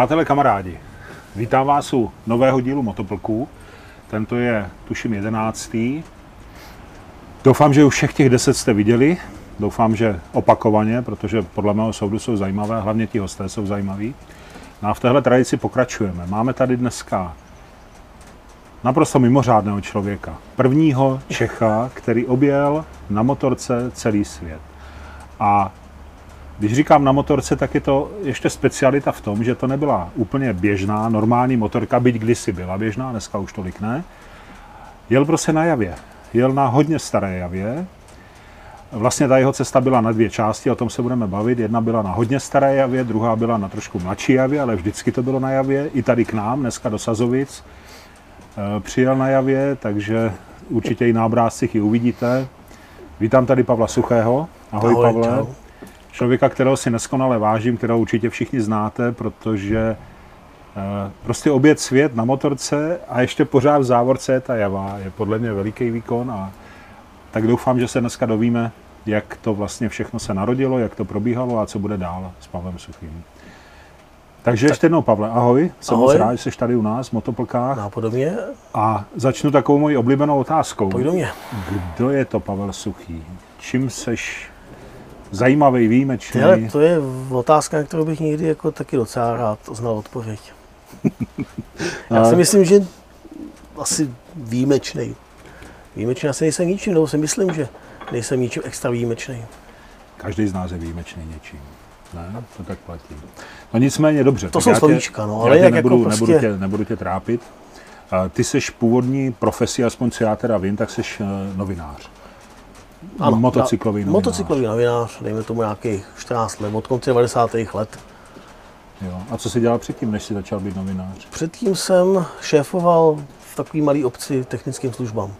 Přátelé, kamarádi, vítám vás u nového dílu Motoplků. Tento je, tuším, jedenáctý. Doufám, že už všech těch deset jste viděli. Doufám, že opakovaně, protože podle mého soudu jsou zajímavé, hlavně ti hosté jsou zajímaví. No a v téhle tradici pokračujeme. Máme tady dneska naprosto mimořádného člověka. Prvního Čecha, který objel na motorce celý svět. A když říkám na motorce, tak je to ještě specialita v tom, že to nebyla úplně běžná, normální motorka, byť kdysi byla běžná, dneska už tolik ne. Jel prostě na javě. Jel na hodně staré javě. Vlastně ta jeho cesta byla na dvě části, o tom se budeme bavit. Jedna byla na hodně staré javě, druhá byla na trošku mladší javě, ale vždycky to bylo na javě. I tady k nám, dneska do Sazovic, eh, přijel na javě, takže určitě i na obrázcích ji uvidíte. Vítám tady Pavla Suchého. Ahoj, Ahoj Pavle. Čau. Člověka, kterého si neskonale vážím, kterého určitě všichni znáte, protože eh, prostě obět svět na motorce a ještě pořád v závorce je ta java. Je podle mě veliký výkon a tak doufám, že se dneska dovíme, jak to vlastně všechno se narodilo, jak to probíhalo a co bude dál s Pavlem Suchým. Takže tak. ještě jednou, Pavle, ahoj. Jsem ahoj. moc rád, že jsi tady u nás v Motoplkách. Nápodobně. A začnu takovou mojí oblíbenou otázkou. Pojď do mě. Kdo je to Pavel Suchý? Čím seš zajímavý, výjimečný? Tyhle, to je otázka, na kterou bych někdy jako taky docela rád znal odpověď. Já si myslím, že asi výjimečný. Výjimečný asi nejsem ničím, nebo si myslím, že nejsem ničím extra výjimečný. Každý z nás je výjimečný něčím. Ne, to tak platí. No nicméně dobře. To jsou slovíčka, no, ale jak nebudu, jako prostě... nebudu, tě, nebudu tě trápit. Ty jsi původní profesí, aspoň co já teda vím, tak jsi eh, novinář. Ano, motocyklový novinář. Motocyklový novinář, dejme tomu nějakých 14 let, od konce 90. let. Jo. A co jsi dělal předtím, než jsi začal být novinář? Předtím jsem šéfoval v takové malé obci technickým službám.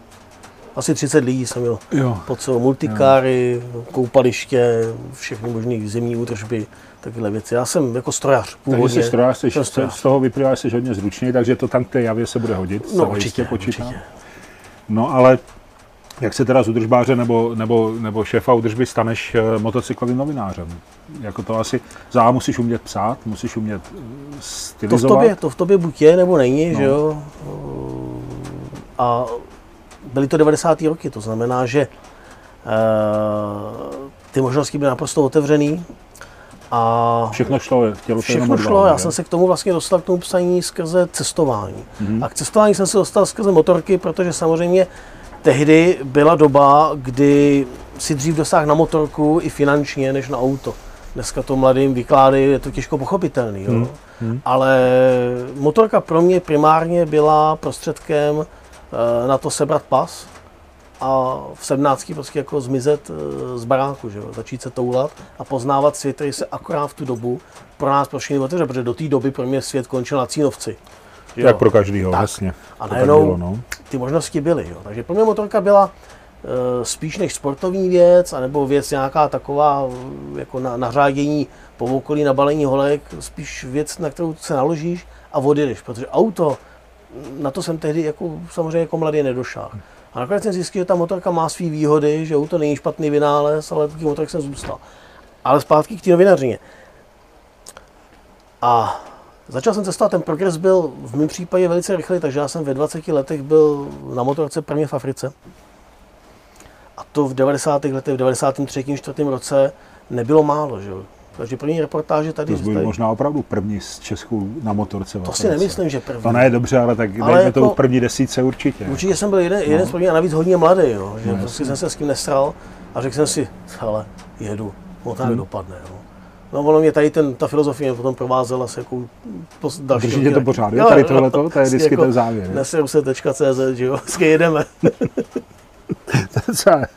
Asi 30 lidí jsem měl jo. po celou multikáry, jo. koupaliště, všechny možné zimní údržby, takové věci. Já jsem jako strojař původně. Takže jsi strojař, jsi, strojař. z toho vyplývá, že jsi hodně zručný, takže to tam k té javě se bude hodit. No určitě, určitě. No ale jak se teda z údržbáře nebo, nebo, nebo šéfa údržby staneš eh, motocyklovým novinářem? Jako to asi za musíš umět psát, musíš umět stylizovat. To v tobě, to v tobě buď je, nebo není, no. že jo? A byly to 90. roky, to znamená, že uh, ty možnosti byly naprosto otevřený. A všechno šlo, chtělo Všechno šlo, já jsem se k tomu vlastně dostal k tomu psaní skrze cestování. Mm-hmm. A k cestování jsem se dostal skrze motorky, protože samozřejmě tehdy byla doba, kdy si dřív dosáhl na motorku i finančně, než na auto. Dneska to mladým vykládá, je to těžko pochopitelný. Jo? Hmm. Hmm. Ale motorka pro mě primárně byla prostředkem uh, na to sebrat pas a v 17 prostě jako zmizet uh, z baráku, že jo? začít se toulat a poznávat svět, který se akorát v tu dobu pro nás pro všechny otevře, protože do té doby pro mě svět končil na Cínovci. Jo. Jak pro každýho, tak. jasně. A najednou bylo, no. ty možnosti byly. Jo. Takže pro mě motorka byla e, spíš než sportovní věc, anebo věc nějaká taková jako na, nařádění po okolí, na balení holek, spíš věc, na kterou se naložíš a odjedeš, protože auto, na to jsem tehdy jako, samozřejmě jako mladý nedošel. A nakonec jsem zjistil, že ta motorka má své výhody, že auto není špatný vynález, ale taky motorek jsem zůstal. Ale zpátky k té novinařině. A Začal jsem cestovat, ten progres byl v mém případě velice rychlý, takže já jsem ve 20 letech byl na motorce prvně v Africe. A to v 90. letech, v 93. 4. roce nebylo málo, že jo. Takže první reportáže tady... To byl možná opravdu první z Česku na motorce. To si nemyslím, že první. To ne, dobře, ale tak ale dejme jako, to první desíce určitě. Určitě jsem byl jeden, no. jeden z prvních a navíc hodně mladý, jo, že no, prostě jsem se s tím nesral a řekl jsem si, ale jedu, možná hmm. dopadne. Jo. No ono mě tady ten, ta filozofie potom provázela se jako další Držíte to pořád, jo? Tady tohle to, je vždycky jako ten závěr. Neseru se .cz, že jo, vždycky jedeme. to je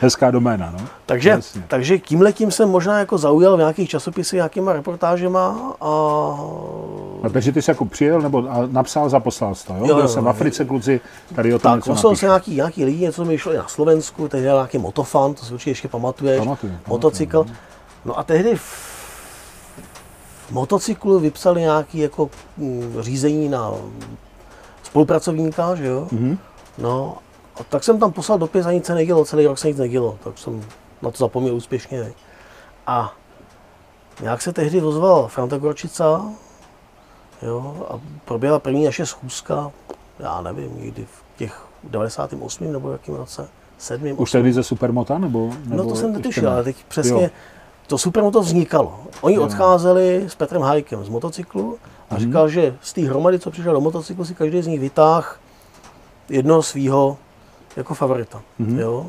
hezká doména, no. Takže, takže tím letím jsem možná jako zaujal v nějakých časopisech, nějakýma reportážema a... a takže ty jsi jako přijel nebo a napsal, zaposlal jsi to, jo? jo, Byl jo jsem v Africe, kluci, tady o tom Tak, poslal jsem nějaký, nějaký lidi, něco mi šlo i na Slovensku, tady nějaký motofan, to si určitě ještě pamatuješ, pamatuju, motocykl. Pamatuju, no. A tehdy v motocyklu vypsali nějaké jako mm, řízení na spolupracovníka, že jo? Mm-hmm. No a tak jsem tam poslal dopis a nic se nedělo, celý rok se nic nedělo, tak jsem na to zapomněl úspěšně. Ne? A nějak se tehdy ozval Franta Gorčica, jo, a proběhla první naše schůzka, já nevím, někdy v těch 98. nebo jakým roce, 7. Už tehdy ze Supermota, nebo, nebo No to jsem netušil, ne? ale teď přesně Jo. To Supermoto vznikalo. Oni odcházeli s Petrem Hajkem z motocyklu a Mhm. říkal, že z té hromady, co přišel do motocyklu, si každý z nich vytáhl jednoho svýho jako favorita, Mhm. jo,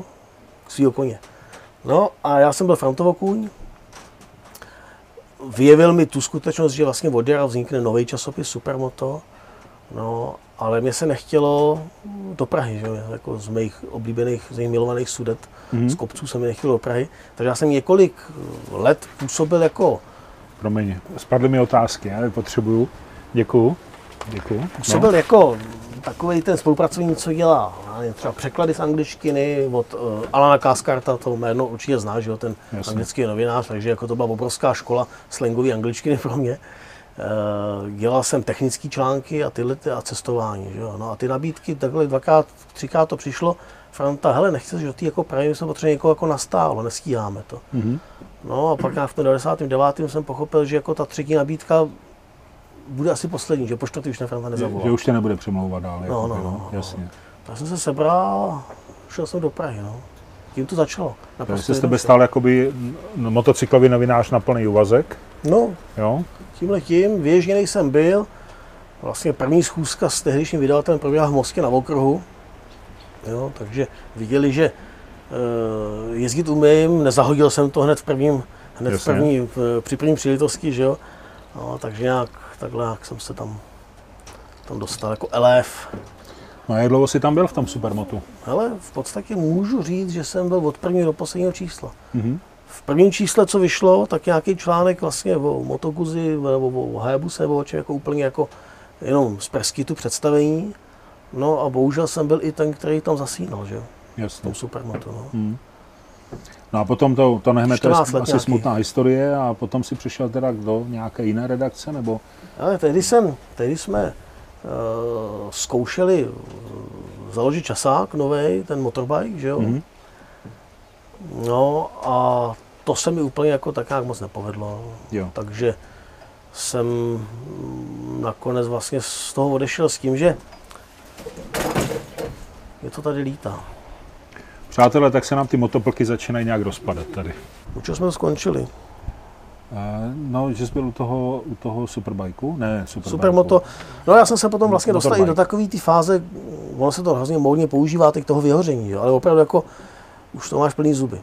svýho koně. No a já jsem byl Frantovo kůň, vyjevil mi tu skutečnost, že vlastně od jara vznikne nový časopis Supermoto, no, ale mě se nechtělo do Prahy, že? jako z mých oblíbených, z mých milovaných sudet, Mhm. z kopců se mi nechtělo do Prahy, takže já jsem několik let působil jako, Promiň, spadly mi otázky, já je potřebuju. Děkuju. Děkuju. působil jako takový ten spolupracovník, co dělá třeba překlady z angličtiny od uh, Alana Kaskarta, to jméno určitě znáš, že jo, ten Jasně. anglický novinář, takže jako to byla obrovská škola slangové angličtiny pro mě. Uh, dělal jsem technické články a tyhle ty a cestování, že jo. No a ty nabídky takhle dvakrát, třikrát to přišlo. Franta, hele, nechceš do té jako Prahy, jsme potřebovali někoho jako nastálo, nestíháme to. Mhm. No a pak v tom 99. jsem pochopil, že jako ta třetí nabídka bude asi poslední, že po čtvrtý už na Franta Že, nezavolá. že už tě nebude přemlouvat dál. No, jako, no, no, no. Jasně. Tak jsem se sebral šel jsem do Prahy, no. Tím to začalo. Takže Naprosto se z tebe stal jakoby motocyklový novinář na plný úvazek. No, Jo? Tímhle tím, vyježděný jsem byl. Vlastně první schůzka s tehdejším vydavatelem proběhla v Mostě na okruhu. Jo, takže viděli, že uh, jezdit umím, nezahodil jsem to hned v prvním, hned v první, v, při první příležitosti, že jo. No, takže nějak takhle jak jsem se tam, tam dostal jako elef. No a jak dlouho jsi tam byl v tom supermotu? Ale v podstatě můžu říct, že jsem byl od prvního do posledního čísla. Mhm. V prvním čísle, co vyšlo, tak nějaký článek vlastně o Motoguzi nebo o Hayabuse nebo o čem jako úplně jako jenom z preskytu představení. No a bohužel jsem byl i ten, který tam zasínal, že jo, v Jasně. tom supermotu. No. Mhm. No a potom to, to nehme, to je 14 let asi nějaký. smutná historie a potom si přišel teda do nějaké jiné redakce, nebo? Ale tehdy, jsem, tehdy jsme uh, zkoušeli uh, založit časák nový, ten motorbike, že jo. Mhm. No a to se mi úplně jako tak nějak moc nepovedlo. Jo. Takže jsem nakonec vlastně z toho odešel s tím, že je to tady lítá. Přátelé, tak se nám ty motoplky začínají nějak rozpadat tady. U čeho jsme skončili? Eh, No, že jsi byl u toho, u toho superbajku? Ne, superbajku. Supermoto. No já jsem se potom vlastně dostal i Motorbike. do takové té fáze, ono se to hrozně módně používá teď k toho vyhoření, jo, ale opravdu jako už to máš plný zuby.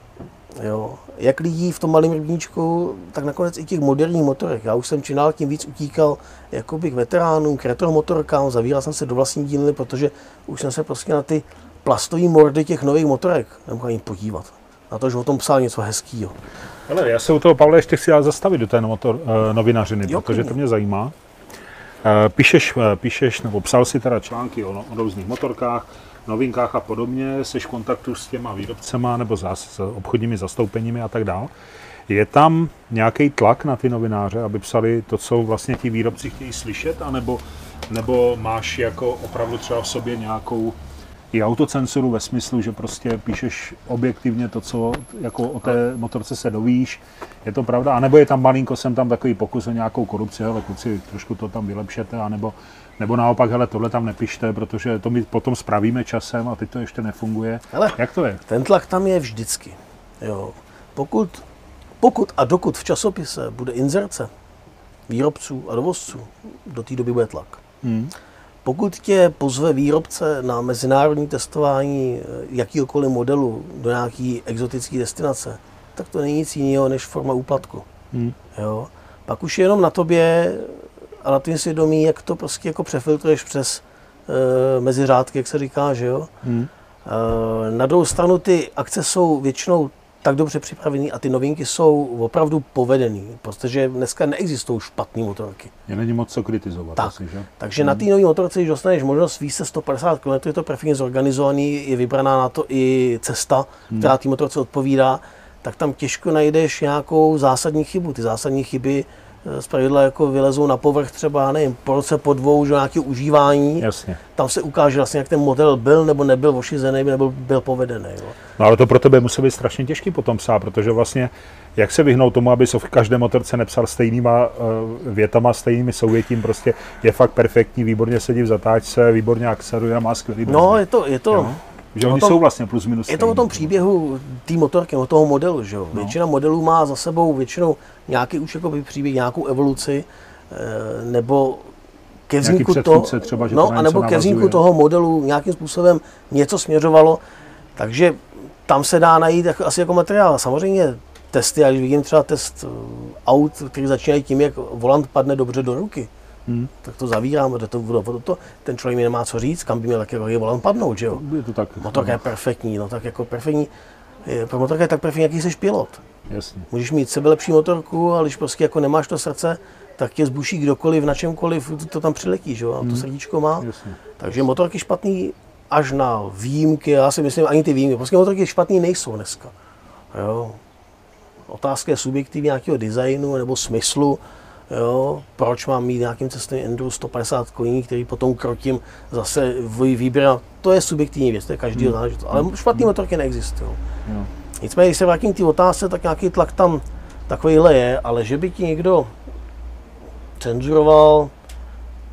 Jo. Jak lidí v tom malém rybníčku, tak nakonec i těch moderních motorech. Já už jsem čím dál tím víc utíkal jakoby k veteránům, k retro motorkám, zavíral jsem se do vlastní dílny, protože už jsem se prostě na ty plastové mordy těch nových motorek nemohl ani podívat. Na to, že o tom psal něco hezkýho. Hele, já se u toho, Pavle, ještě chci ale zastavit do té motor, uh, novinařiny, Jo, protože to mě zajímá. Uh, píšeš, eh, píšeš, nebo psal si teda články o, no- o různých motorkách, novinkách a podobně, jsi v kontaktu s těma výrobcema nebo s obchodními zastoupeními a tak dál. Je tam nějaký tlak na ty novináře, aby psali to, co vlastně ti výrobci chtějí slyšet, anebo, nebo máš jako opravdu třeba v sobě nějakou i autocenzuru ve smyslu, že prostě píšeš objektivně to, co jako o té motorce se dovíš. Je to pravda? A nebo je tam malinko, jsem tam takový pokus o nějakou korupci, hele kluci, trošku to tam vylepšete, anebo, nebo naopak, hele, tohle tam nepište, protože to my potom spravíme časem a teď to ještě nefunguje. Hele, Jak to je? Ten tlak tam je vždycky. Jo. Pokud, pokud a dokud v časopise bude inzerce výrobců a dovozců, do té doby bude tlak. Hmm. Pokud tě pozve výrobce na mezinárodní testování eh, jakýkoliv modelu do nějaký exotické destinace, tak to není nic jiného než forma úplatku. Hmm. Jo? Pak už je jenom na tobě a na tvým svědomí, jak to prostě jako přefiltruješ přes e, mezi řádky, jak se říká, že jo. Hmm. Eh, Na druhou stranu ty akce jsou většinou tak dobře připravený a ty novinky jsou opravdu povedený, protože dneska neexistují špatné motorky. Je není moc co kritizovat Tak. asi, že? Takže na té nové motorce, když dostaneš možnost víc se 150 km, je to perfektně zorganizovaný, je vybraná na to i cesta, která té motorce odpovídá, tak tam těžko najdeš nějakou zásadní chybu. Ty zásadní chyby eh, z pravidla jako vylezou na povrch třeba, nevím, po roce, po dvou, že nějaké užívání. Jasně. Tam se ukáže vlastně, jak ten model byl nebo nebyl ošizený, nebo byl povedený. Jo. No ale to pro tebe musí být strašně těžký potom psát, protože vlastně jak se vyhnout tomu, aby se v každé motorce nepsal stejnýma uh, větama, stejnými souvětím, prostě je fakt perfektní, výborně sedí v zatáčce, výborně akceruje, má skvělý No, je to, je to, jo? Že oni tom, jsou vlastně plus minus Je to o tom příběhu té motorky, o toho modelu, že jo. No. Většina modelů má za sebou většinou nějaký už jako příběh, nějakou evoluci, eh, nebo ke vzniku toho, třeba, že no, to anebo ke vzniku toho modelu nějakým způsobem něco směřovalo, takže tam se dá najít jako, asi jako materiál. Samozřejmě testy, a když vidím třeba test eh, aut, který začínají tím, jak volant padne dobře do ruky, Hmm. Tak to zavírám, to, to, to, to, ten člověk mi nemá co říct, kam by měl taky volant padnout, že jo? Je to tak. Motorka je perfektní, no tak jako perfektní, pro motorka je tak perfektní, jaký jsi pilot. Jasně. Můžeš mít sebe lepší motorku, ale když prostě jako nemáš to srdce, tak tě zbuší kdokoliv, na čemkoliv, to, to tam přiletí, že jo? A to hmm. srdíčko má. Jasně. Takže motorky špatný až na výjimky, já si myslím, ani ty výjimky, prostě motorky špatný nejsou dneska. Jo? Otázka je subjektivní nějakého designu nebo smyslu, jo, proč mám mít nějakým cestovním enduro 150 koní, který potom krotím zase výběr. To je subjektivní věc, to je každý hmm. záležitost. Ale špatný hmm. motorky neexistují. Hmm. Nicméně, když se vrátím k té otázce, tak nějaký tlak tam takovýhle je, ale že by ti někdo cenzuroval,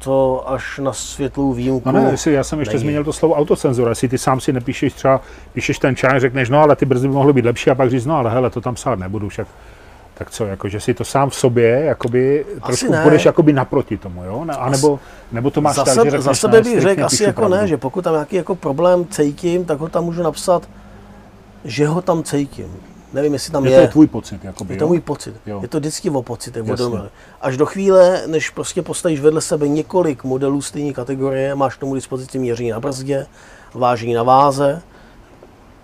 to až na světlou výjimku. No ne, jestli, já jsem ještě není. zmínil to slovo autocenzura, jestli ty sám si nepíšeš třeba, píšeš ten článek, řekneš, no ale ty brzdy by mohly být lepší a pak říct, no ale hele, to tam psát nebudu, však tak co, jako, že si to sám v sobě jakoby, trošku budeš jakoby naproti tomu, jo? Ne, a nebo, nebo to máš za tak, sebe, že Za sebe bych řekl asi jako pravdu. ne, že pokud tam nějaký jako problém cítím, tak ho tam můžu napsat, že ho tam cítím. Nevím, jestli tam je. je. To je tvůj pocit, jakoby, Je to jo? můj pocit. Jo. Je to vždycky o pocitech, Až do chvíle, než prostě postavíš vedle sebe několik modelů stejné kategorie, máš tomu dispozici měření na brzdě, vážení na váze,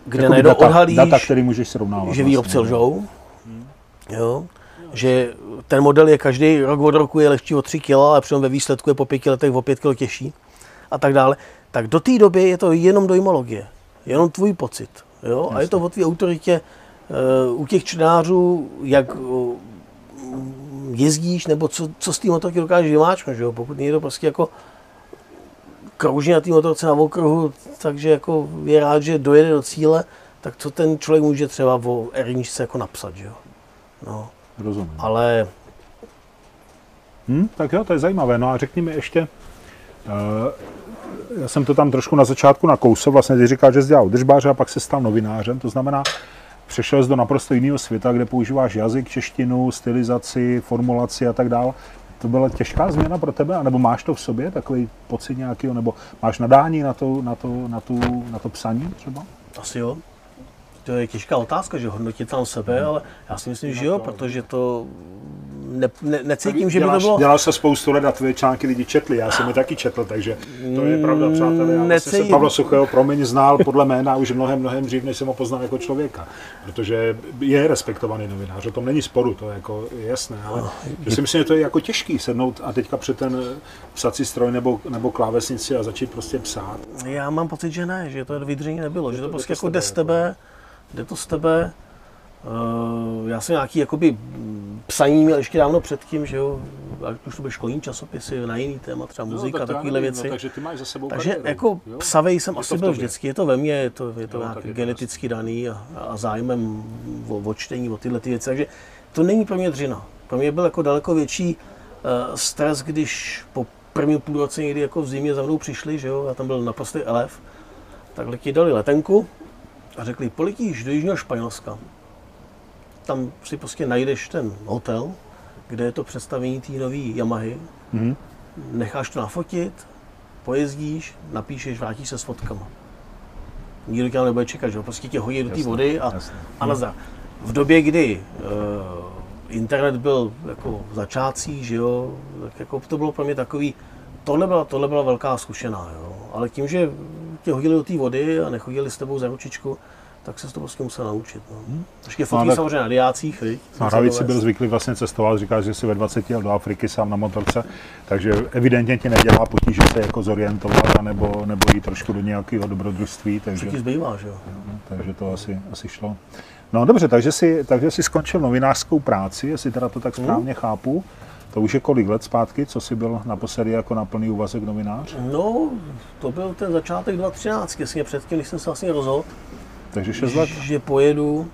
kde najednou odhalíš, data, který můžeš srovnávat. Že výrobci vlastně, lžou, Jo? Že ten model je každý rok od roku je lehčí o 3 kg, ale přitom ve výsledku je po 5 letech o 5 kg těžší a tak dále. Tak do té doby je to jenom dojmologie, jenom tvůj pocit. Jo? A je to o tvý autoritě uh, u těch čtenářů, jak uh, jezdíš, nebo co, co s tím motorky dokážeš vymáčknout. Že jo? Pokud někdo prostě jako krouží na té motorce na okruhu, takže jako je rád, že dojede do cíle, tak co ten člověk může třeba o r jako napsat, že jo? No. Rozumím. Ale... Hmm, tak jo, to je zajímavé. No a řekni mi ještě, uh, já jsem to tam trošku na začátku nakousl, vlastně ty říkáš, že jsi dělal držbáře a pak se stal novinářem, to znamená, přešel jsi do naprosto jiného světa, kde používáš jazyk, češtinu, stylizaci, formulaci a tak dále. To byla těžká změna pro tebe, anebo máš to v sobě, takový pocit nějakého, nebo máš nadání na to, na to, na tu, na to psaní třeba? Asi jo to je těžká otázka, že hodnotit sám sebe, hmm. ale já si myslím, že jo, protože to ne, ne, necítím, že by to bylo... Dělal se spoustu let a tvoje články lidi četli, já jsem je taky četl, takže to je pravda, přátelé. Já vlastně jsem Pavla Suchého, promiň, znal podle jména už mnohem, mnohem dřív, než jsem ho poznal jako člověka, protože je respektovaný novinář, o tom není sporu, to je jako jasné, ale no, že si myslím, že to je jako těžký sednout a teďka před ten psací stroj nebo, nebo klávesnici a začít prostě psát. Já mám pocit, že ne, že to vydržení nebylo, že to prostě jako jde z tebe, jako jde to z tebe. Uh, já jsem nějaký jakoby psaní měl ještě dávno předtím, že jo, ať už to byly školní časopisy na jiný téma, třeba no, muzika, no, takovéhle věci. No, takže ty máš za sebou Takže kariéru, jako jo? psavej jsem je asi byl vždycky, je to ve mně, je to, je to jo, nějak geneticky daný a, a zájmem o, o čtení, o tyhle ty věci, takže to není pro mě dřina. Pro mě byl jako daleko větší uh, stres, když po prvním půl roce někdy jako v zimě za mnou přišli, že jo, já tam byl naprostý elef, takhle ti dali letenku, a řekli, politíš do Jižního Španělska, tam si prostě najdeš ten hotel, kde je to představení té nové Yamahy, mm-hmm. necháš to nafotit, pojezdíš, napíšeš, vrátíš se s fotkama. Nikdo tě nebude čekat, že prostě tě hodí do té vody a, a nazdar. V době, kdy uh, internet byl jako v začátcích, že jo, tak jako to bylo pro mě takový, tohle byla, tohle byla velká zkušená, jo. Ale tím, že tě hodili do té vody a nechodili s tebou za ručičku, tak se to prostě musel naučit. No. Hmm. Ještě no, samozřejmě na diácích, viď? No, si byl zvyklý vlastně cestovat, říkáš, že jsi ve 20 jel do Afriky sám na motorce, takže evidentně ti nedělá potíže se jako zorientovat, nebo, nebo jít trošku do nějakého dobrodružství. Takže, ti zbývá, že jo? No, takže to asi, asi šlo. No dobře, takže si, takže si skončil novinářskou práci, jestli teda to tak hmm. správně hmm. chápu. To už je kolik let zpátky, co jsi byl naposledy jako na plný úvazek novinář? No, to byl ten začátek 2013, jasně předtím, když jsem se vlastně rozhodl, Takže 6 let. že pojedu,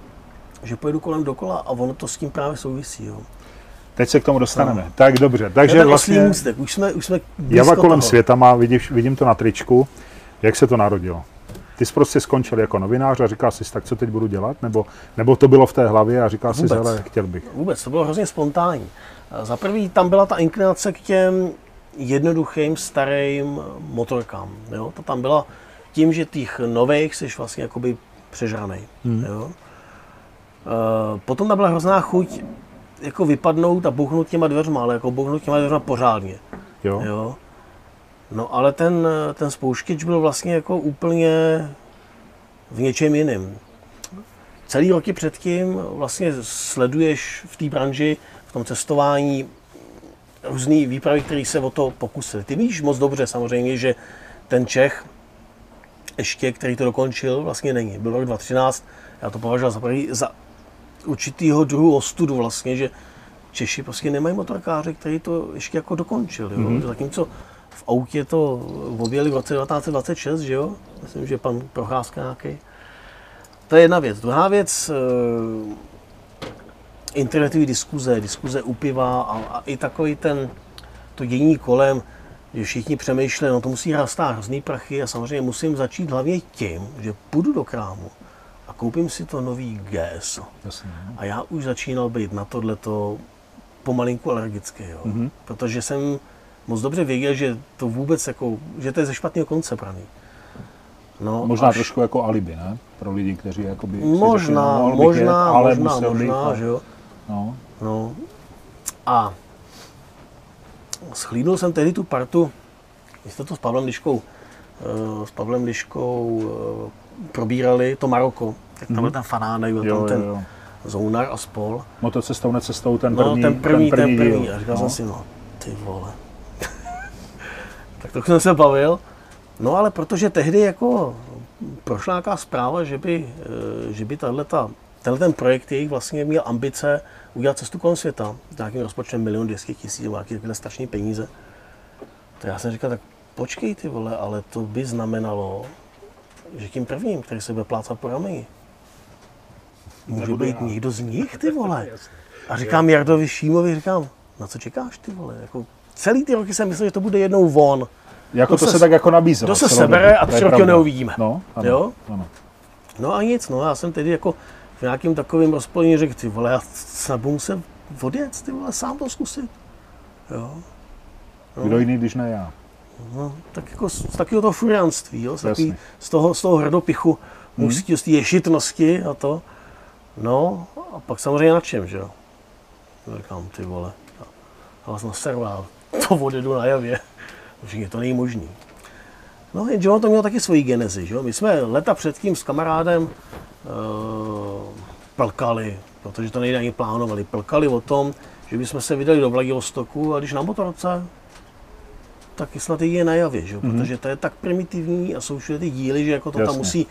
že pojedu kolem dokola a ono to s tím právě souvisí. Jo. Teď se k tomu dostaneme. Tak dobře, takže Takže vlastně... Můstek, už jsme, už jsme Java kolem toho. světa má, vidíš, vidím to na tričku. Jak se to narodilo? Ty jsi prostě skončil jako novinář a říkal jsi, tak co teď budu dělat? Nebo, nebo to bylo v té hlavě a říkal jsi, hele, chtěl bych. Vůbec, to bylo hrozně spontánní. Za prvý tam byla ta inklinace k těm jednoduchým starým motorkám. Jo? To tam byla tím, že těch nových jsi vlastně jakoby přežranej. Hmm. Jo? E, potom tam byla hrozná chuť jako vypadnout a bouchnout těma dveřma, ale jako bouchnout těma dveřma pořádně. Jo? Jo? No ale ten, ten spouštěč byl vlastně jako úplně v něčem jiném. Celý roky předtím vlastně sleduješ v té branži, tom cestování různý výpravy, které se o to pokusili. Ty víš moc dobře samozřejmě, že ten Čech ještě, který to dokončil, vlastně není. Byl rok 2013, já to považoval za, první, za určitýho druhu ostudu vlastně, že Češi prostě nemají motorkáře, který to ještě jako dokončil. Jo? Mm-hmm. Zatímco v autě to objeli v roce 1926, že jo? Myslím, že pan Procházka nějaký. To je jedna věc. Druhá věc, eh, internetový diskuze, diskuze u piva a, a i takový ten, to dění kolem, že všichni přemýšleli, no to musí stát hrozný prachy a samozřejmě musím začít hlavně tím, že půjdu do krámu a koupím si to nový GS. Jasně, no. A já už začínal být na tohleto pomalinku alergický, jo. Mm-hmm. protože jsem moc dobře věděl, že to vůbec jako, že to je ze špatného konce braný. No, Možná až- trošku jako alibi, ne? Pro lidi, kteří jakoby Možná, řekli, no, bych možná, jet, ale možná, bych, možná, a- že jo. No, No. A schlídnul jsem tehdy tu partu, my jste to s Pavlem Liškou, eh, s Pavlem Liškou eh, probírali to Maroko. Tak tam byl ten fanánek, byl jo, tam ten jo, jo. Zounar a spol. Motocestou, necestou, ten No, první, ten první, ten první. díl. A říkal no. jsem si, no, ty vole. tak to jsem se bavil. No ale protože tehdy jako prošla nějaká zpráva, že by, eh, že by tahleta, tenhle ten projekt jejich vlastně měl ambice udělat cestu kolem světa s nějakým rozpočtem milion 200 tisíc, nebo nějaké takové strašné peníze. To já jsem říkal, tak počkej ty vole, ale to by znamenalo, že tím prvním, který se bude plácat po rameni, může Nebudu být já. někdo z nich, ty vole. A říkám Jardovi Šímovi, říkám, na co čekáš ty vole? Jako, celý ty roky jsem myslel, že to bude jednou von. Jako To to, se- se, tak jako nabízelo. to se sebere dobu, a tři roky pravda. neuvidíme. No, ano, Jo? ano. No a nic, no, já jsem tedy jako v nějakým takovým rozpolení řekl, ty vole, já snad budu muset odjet, ty vole, sám to zkusit. Jo. Kdo jiný, když ne já. No, tak jako z, z takového toho furianství, jo, z, takový, z, toho, z toho hrdopichu, mužství, z té ješitnosti a to. No, a pak samozřejmě na čem, že jo. Říkám, ty vole, a vás naserval, to odjedu na javě. Říkám, to není možný. No, jenže ono to mělo taky svoji genezi, že jo. My jsme leta předtím s kamarádem plkali, protože to nejde ani plánovali, plkali o tom, že bychom se vydali do Vladivostoku a když na motorce, tak snad je na javě, že? jo? protože to je tak primitivní a jsou všude ty díly, že jako to tam Jasně. musí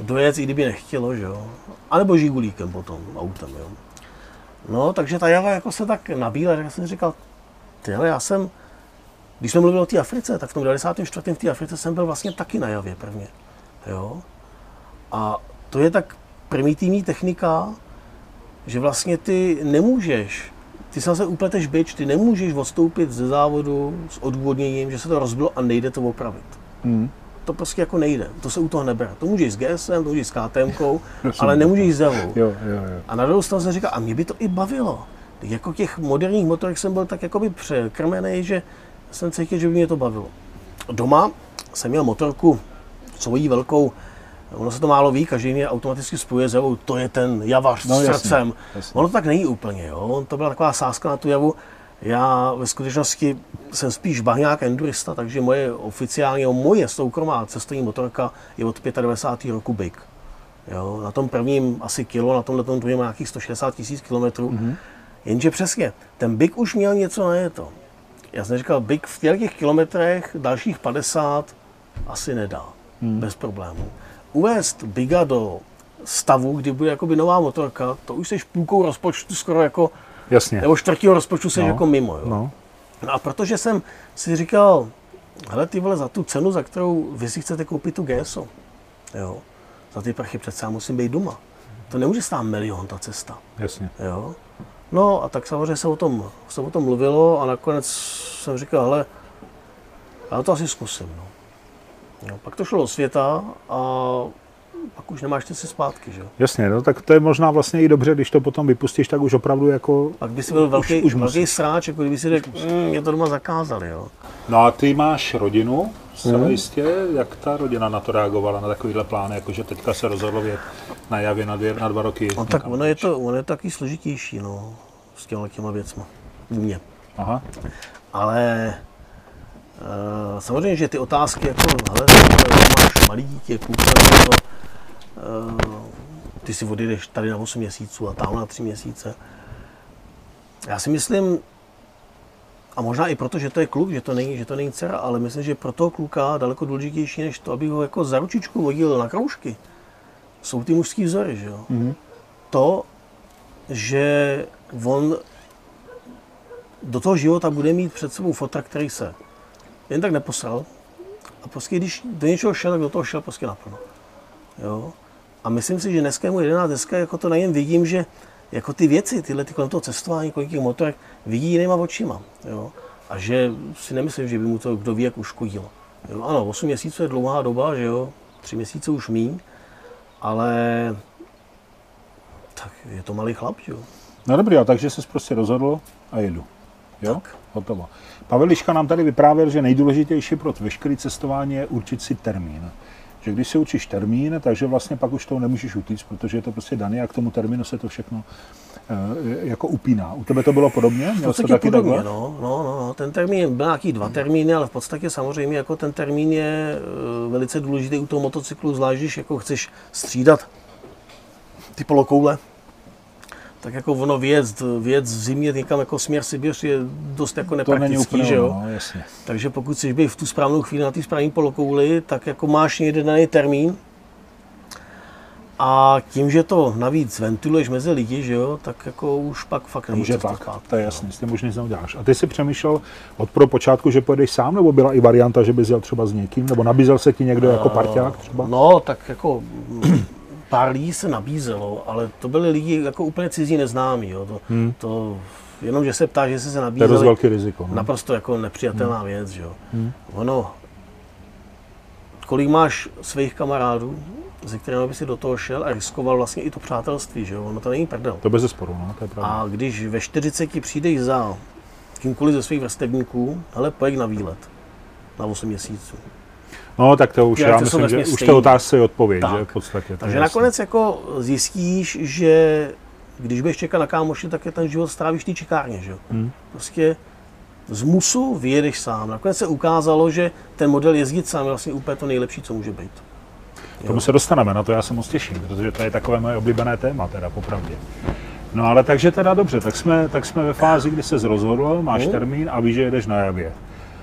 dojet, i kdyby nechtělo, že jo. A nebo žigulíkem potom, autem, jo. No, takže ta java jako se tak nabíla, tak jsem říkal, ty ale já jsem, když jsme mluvili o té Africe, tak v tom 94. v té Africe jsem byl vlastně taky na javě prvně, jo. A to je tak primitivní technika, že vlastně ty nemůžeš, ty se zase upleteš bič, ty nemůžeš odstoupit ze závodu s odůvodněním, že se to rozbilo a nejde to opravit. Hmm. To prostě jako nejde, to se u toho nebere. To můžeš s GSM, to můžeš s KTM, ale nemůžeš s. Jo, jo, jo. A na druhou stranu jsem říkal, a mě by to i bavilo. Jako těch moderních motorek jsem byl tak jakoby překrmený, že jsem cítil, že by mě to bavilo. Doma jsem měl motorku svojí velkou, ono se to málo ví, každý mě automaticky spojuje s Evou, to je ten javař No, s srdcem. jasně. Ono to tak není úplně, jo? to byla taková sázka na tu javu. Já ve skutečnosti jsem spíš bahňák endurista, takže moje oficiálně, moje soukromá cestovní motorka je od 95. roku Big. Jo, na tom prvním asi kilo, na tomhle tom druhém nějakých 160 tisíc kilometrů. Mm-hmm. Jenže přesně, ten Big už měl něco na je to. Já jsem říkal, Big v těch těch kilometrech dalších 50 asi nedá, mm. bez problémů. Uvést Biga do stavu, kdy bude jakoby nová motorka, to už jsi půlkou rozpočtu skoro jako Jasně. Nebo čtvrtýho rozpočtu jsi No. jako mimo. Jo? No, No a protože jsem si říkal, hele ty vole, za tu cenu, za kterou vy si chcete koupit tu GSO, jo, za ty prachy přece já musím být doma. To nemůže stát milion ta cesta, jasně. jo. No a tak samozřejmě se o tom, se o tom mluvilo a nakonec jsem říkal, hele, já to asi zkusím, no. Jo, pak to šlo do světa a pak už nemáš ty si zpátky, že jo. Jasně, no, tak to je možná vlastně i dobře, když to potom vypustíš, tak už opravdu jako... Pak by si byl velký, už velký musíš. sráč, jako kdyby si řekl, mm, mě to doma zakázali, jo. No a ty máš rodinu, zcela Mhm. jistě. Jak ta rodina na to reagovala, na takovýhle plány, jakože teďka se rozhodlo jet na javě na, dvě, na dva roky? No tak ono je to, ono je taky složitější, no, s těma těma věcma. U mě. Aha, Ale samozřejmě, že ty otázky, jako, hele, máš malý dítě, kluk, to, uh, ty si odjedeš tady na 8 měsíců a tam na 3 měsíce. Já si myslím, a možná i proto, že to je kluk, že to není, že to není dcera, ale myslím, že pro toho kluka daleko důležitější, než to, aby ho jako za ručičku vodil na kroužky, jsou ty mužský vzory, že jo. Mhm. To, že on do toho života bude mít před sebou fotra, který se jen tak neposral. A prostě když do něčeho šel, tak do toho šel prostě naplno. Jo? A myslím si, že dneska je mu 11, dneska jako to na něm vidím, že jako ty věci, tyhle ty kolem toho cestování, kolem těch motorek, vidí jinýma očima. Jo? A že si nemyslím, že by mu to kdo ví, jak uškodilo. Jo? Ano, 8 měsíců je dlouhá doba, že jo, 3 měsíce už míň, ale tak je to malý chlap, jo. no dobrý, a takže jsi prostě rozhodl a jedu. Jo? Tak. Hotovo. Pavel Liška nám tady vyprávěl, že nejdůležitější pro veškeré cestování je určit si termín. Že když si určíš termín, takže vlastně pak už toho nemůžeš utíct, protože je to prostě daný a k tomu termínu se to všechno eh, jako upíná. U tebe to bylo podobně? Měl jsi to taky podobně, takhle? no, no, no, no. Ten termín byl nějaký dva termíny, ale v podstatě samozřejmě jako ten termín je eh, velice důležitý u toho motocyklu, zvlášť když jako chceš střídat ty polokoule. Tak jako ono vyjet, vyjet v zimě někam jako směr Sibiř je dost jako To nepraktický, úplně že jo? no, jasně. Takže pokud chceš být v tu správnou chvíli na té správné polokouli, tak jako máš někde daný termín. A tím, že to navíc ventiluješ mezi lidi, že jo, tak jako už pak fakt není Může cesta tak, zpátky, to je no. jasný, s tím už nic neuděláš. A ty jsi přemýšlel od pro počátku, že pojedeš sám, nebo byla i varianta, že bys jel třeba s někým, nebo nabízel se ti někdo jako parťák třeba? No, tak jako pár lidí se nabízelo, ale to byli lidi jako úplně cizí neznámí. Jo. To, hmm. to, jenom, že se ptá, že se To je dost nabízeli, velký riziko. No. naprosto jako nepřijatelná věc. Že jo. Ono, kolik máš svých kamarádů, se kterými by si do toho šel a riskoval vlastně i to přátelství, že jo? ono to není prdel. To bez zesporu, no, to je pravda. A když ve 40 přijdeš za kýmkoliv ze svých vrstevníků, hele, pojď na výlet na 8 měsíců. No, tak to už, Ty já jsou myslím, že vesměs už to otázce je odpověď, Tak. že v podstatě. Takže jasný. nakonec jako zjistíš, že když budeš čekat na kámoši, tak je ten život strávíš v té čekárně, že jo? Hmm. Prostě z musu vyjedeš sám. Nakonec se ukázalo, že ten model jezdit sám je vlastně úplně to nejlepší, co může být. K tomu se dostaneme, na to já se moc těším, protože to je takové moje oblíbené téma, teda popravdě. No ale takže teda dobře, tak jsme, tak jsme ve fázi, kdy se rozhodl, máš Mhm. termín a víš, že jedeš na javě.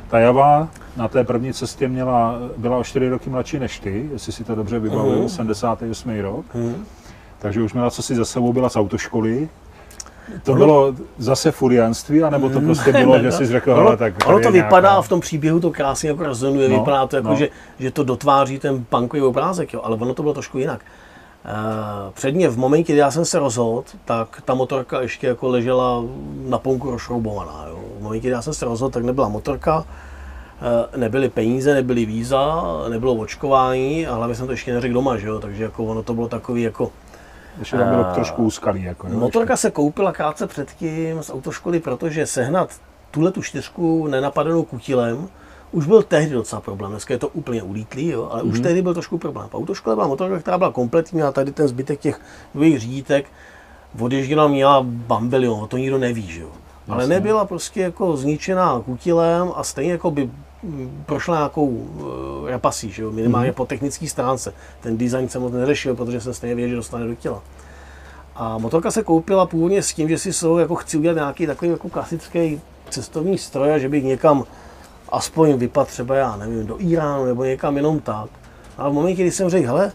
Ta java na té první cestě měla, byla o 4 roky mladší než ty, jestli si to dobře vybavil, Mhm. 78. rok. Hmm. Takže už měla co si za sebou, byla z autoškoly. To Ono- bylo zase furianství, anebo to prostě bylo, že jsi řekl, ono, tak ono to je vypadá, nějaká- v tom příběhu to krásně jako rezonuje, No, vypadá to jako, no. že, že to dotváří ten punkový obrázek, jo, ale ono to bylo trošku jinak. Uh, předně v momentě, kdy já jsem se rozhodl, tak ta motorka ještě jako ležela na ponku rozšroubovaná. Jo. V momentě, kdy já jsem se rozhodl, tak nebyla motorka, eh, nebyly peníze, nebyly víza, nebylo očkování a hlavně jsem to ještě neřekl doma, že jo, takže jako ono to bylo takový jako Ještě tam bylo A- trošku úskalý. Jako, jo, Motorka se koupila krátce předtím z autoškoly, protože sehnat tuhle tu čtyřku nenapadenou kutilem už byl tehdy docela problém. Dneska je to úplně ulítlý, jo, ale Mhm. už tehdy byl trošku problém. V autoškole byla motorka, která byla kompletní, měla tady ten zbytek těch dvojích řídítek, odježděla měla bambilion, to nikdo neví, že jo. Ale Jasně. nebyla prostě jako zničená kutilem a stejně jako by mm, prošla nějakou uh, repasí, že jo, minimálně Mhm. po technické stránce. Ten design jsem moc neřešil, protože jsem stejně věděl, že dostane do těla. A motorka se koupila původně s tím, že si jsou jako chci udělat nějaký takový jako klasický cestovní stroj a že bych někam aspoň vypadl třeba, já nevím, do Iránu nebo někam jenom tak. A v momentě, kdy jsem řekl, hele,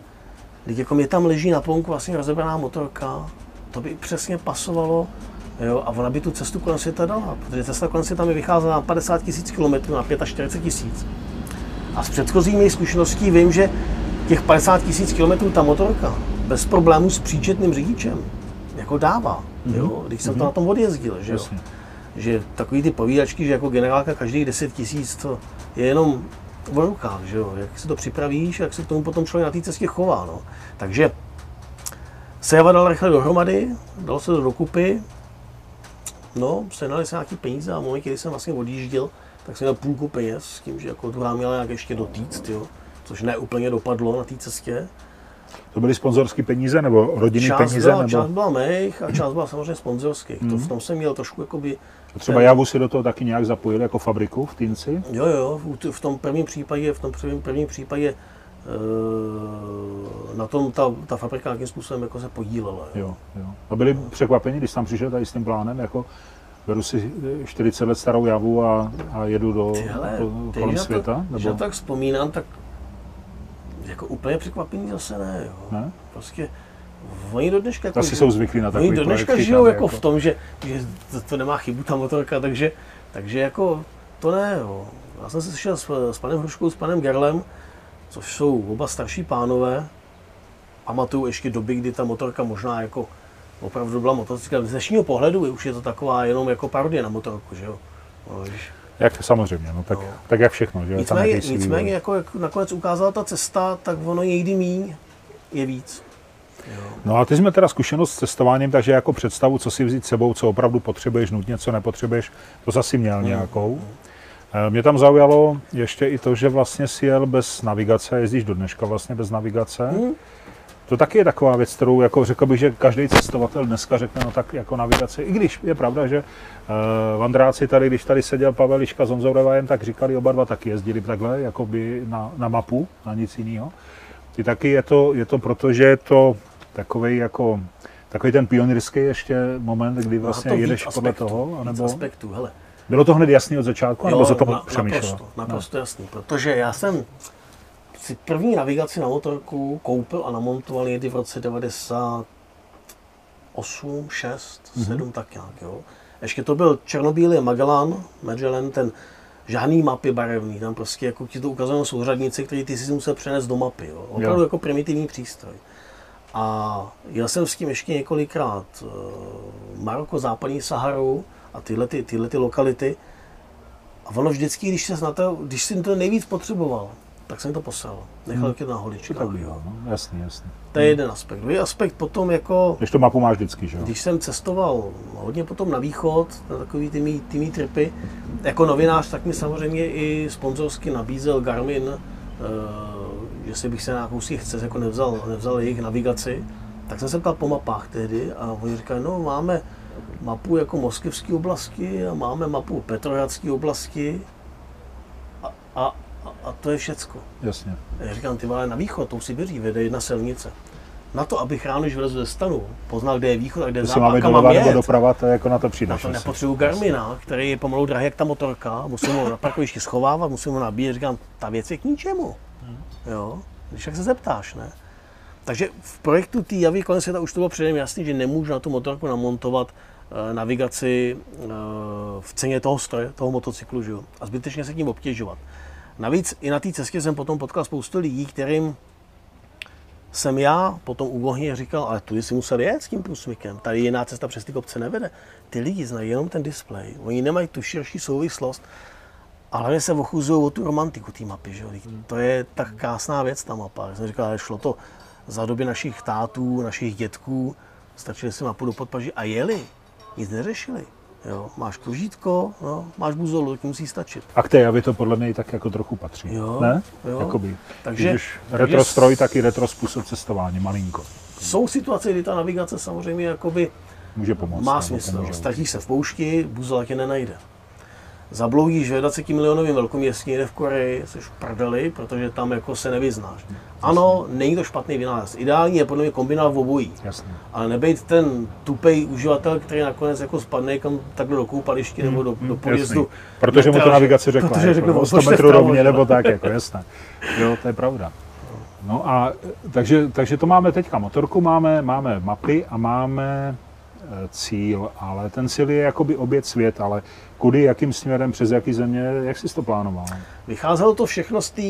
teď jako mě tam leží na ponku vlastně rozebraná motorka, to by přesně pasovalo Jo, a ona by tu cestu kolem světa dala, protože cesta kolem světa mi vycházela na 50 tisíc kilometrů, na 45 tisíc. A z předchozími zkušeností vím, že těch 50 tisíc kilometrů ta motorka bez problémů s příčetným řidičem jako dává, mm-hmm. jo, když jsem mm-hmm. to na tom odjezdil, že jo. Jasně. Že takový ty povídačky, že jako generálka každých 10 tisíc, to je jenom v rukách, že jo, jak si to připravíš, jak se k tomu potom člověk na té cestě chová, no. Takže se dal rychle dohromady, dal se to dokupy, no, sehnali se nějaký peníze a v momentě, kdy jsem vlastně odjížděl, tak jsem měl půlku peněz s tím, že jako druhá měla nějak ještě dotýct, jo, což ne úplně dopadlo na té cestě. To byly sponzorské peníze nebo rodinné peníze? Byla, nebo? Část byla mých a část byla samozřejmě sponzorských. Hmm. To, v tom jsem měl trošku jakoby... Třeba ten... Javu si do toho taky nějak zapojili jako fabriku v Týnci? Jo, jo, v tom prvním případě, v tom prvním, prvním případě Eh, na tom ta, ta fabrika nějakým způsobem jako se podílela. Jo, jo. A byli překvapeni, když tam přišel tady s tím plánem, jako beru si 40 let starou javu a, a jedu do, Tyhle, do kolem světa? To, nebo? Když tak vzpomínám, tak jako úplně překvapení zase ne. Jo. ne? Prostě oni do dneška... Jako, Asi jsou zvyklí na takový Oni do dneška žijou jako, jako v tom, že, že to, to, nemá chybu ta motorka, takže, takže jako to ne. Jo. Já jsem se sešel s, s panem Hruškou, s panem Gerlem, což jsou oba starší pánové. Pamatuju ještě doby, kdy ta motorka možná jako opravdu byla motocykl. Z dnešního pohledu už je to taková jenom jako parodie na motorku, že jo? No, jak samozřejmě, no, tak, no. tak jak všechno. Že? Nicméně, nicméně jako, jak nakonec ukázala ta cesta, tak ono někdy míň je víc. Jo. No a ty jsme teda zkušenost s cestováním, takže jako představu, co si vzít sebou, co opravdu potřebuješ nutně, co nepotřebuješ, to zase měl mm. nějakou. Eh, mě tam zaujalo ještě i to, že vlastně si jel bez navigace, jezdíš do dneška vlastně bez navigace. Mm. To taky je taková věc, kterou jako řekl bych, že každý cestovatel dneska řekne, no tak jako navigace. I když je pravda, že uh, vandráci tady, když tady seděl Pavel Liška s Honzou tak říkali, oba dva taky jezdili takhle, jako by na, na mapu, na nic jiného. Ty taky je to, je to proto, že je to takový jako takový ten pionýrský ještě moment, kdy vlastně jedeš aspektu, podle toho? Anebo... aspektů, hele. Bylo to hned jasný od začátku, jo, nebo se to na, přemýšlelo? Naprosto, naprosto no. jasný, protože já jsem si první navigaci na motorku koupil a namontoval někdy v roce 98, 6, mm-hmm. 7, tak nějak, jo. Ještě to byl černobílý Magellan, Magellan, ten žádný mapy barevný, tam prostě jako ti to ukazují souřadnici, který ty si musel přenést do mapy, jo. Opravdu jo. jako primitivní přístroj. A jel jsem s tím ještě několikrát uh, Maroko, západní Saharu, a tyhle, ty, tyhle ty lokality. A ono vždycky, když, se na to, když jsem to nejvíc potřeboval, tak jsem to poslal. Nechal hmm. to na holičkách. Tak bývá, no. jasný, jasný. To je hmm. jeden aspekt. Druhý aspekt potom jako... Když to mapu máš vždycky, že jo? Když jsem cestoval hodně potom na východ, na takový ty mý, ty mý tripy, jako novinář, tak mi samozřejmě i sponzorsky nabízel Garmin, uh, že si bych se na kousky chce, jako nevzal, nevzal jejich navigaci, tak jsem se ptal po mapách tehdy a oni říkali, no máme mapu jako moskevské oblasti a máme mapu petrohradské oblasti a, a, a, to je všecko. Jasně. Já říkám, ty vole, na východ, tou Sibiří vede jedna silnice. Na to, abych ráno, když vylez ze stanu, poznal, kde je východ a kde je západ, kam mám jet. doprava, to je jako na to přijde. Na to nepotřebuji Garmina, který je pomalu drahý jak ta motorka, musím ho na parkovišti schovávat, musím ho nabíjet, říkám, ta věc je k ničemu. Jo? Když tak se zeptáš, ne? Takže v projektu té javy kolem světa už to bylo předem jasný, že nemůžu na tu motorku namontovat Eh, navigaci eh, v ceně toho stroje, toho motocyklu, že jo? a zbytečně se tím obtěžovat. Navíc i na té cestě jsem potom potkal spoustu lidí, kterým jsem já potom u říkal, ale tu si musel jet s tím průsmykem, tady jiná cesta přes ty kopce nevede. Ty lidi znají jenom ten displej, oni nemají tu širší souvislost, ale hlavně se ochuzují o tu romantiku té mapy. Že? To je tak krásná věc, ta mapa. Já jsem říkal, ale šlo to za doby našich tátů, našich dětků, stačili si mapu do podpaží a jeli nic neřešili. Jo, máš kružítko, no, máš buzolu, to musí stačit. A k té javě to podle mě tak jako trochu patří, jo, ne? Jo. Jakoby, takže, když retro stroj, tak i retro způsob cestování, malinko. Jsou situace, kdy ta navigace samozřejmě jakoby Může pomoct. Má smysl. Ztratíš se v poušti, buzola tě nenajde zabloudíš ve 20 milionovým velkoměstě někde v Koreji, jsi v prdeli, protože tam jako se nevyznáš. Ano, není to špatný vynález. Ideální je podle mě kombinovat v obojí. Jasně. Ale nebejt ten tupej uživatel, který nakonec jako spadne kam takhle do koupaliště nebo do, do hmm, podjezdu. Jasný. Protože mu to navigace řekla, protože jako, řekl, 100 metrů rovně nebo tak, jako jasné. Jo, to je pravda. No a takže, takže to máme teďka motorku, máme, máme mapy a máme cíl, ale ten cíl je jakoby obět svět, ale kudy, jakým směrem, přes jaký země, jak jsi to plánoval? Vycházelo to všechno z té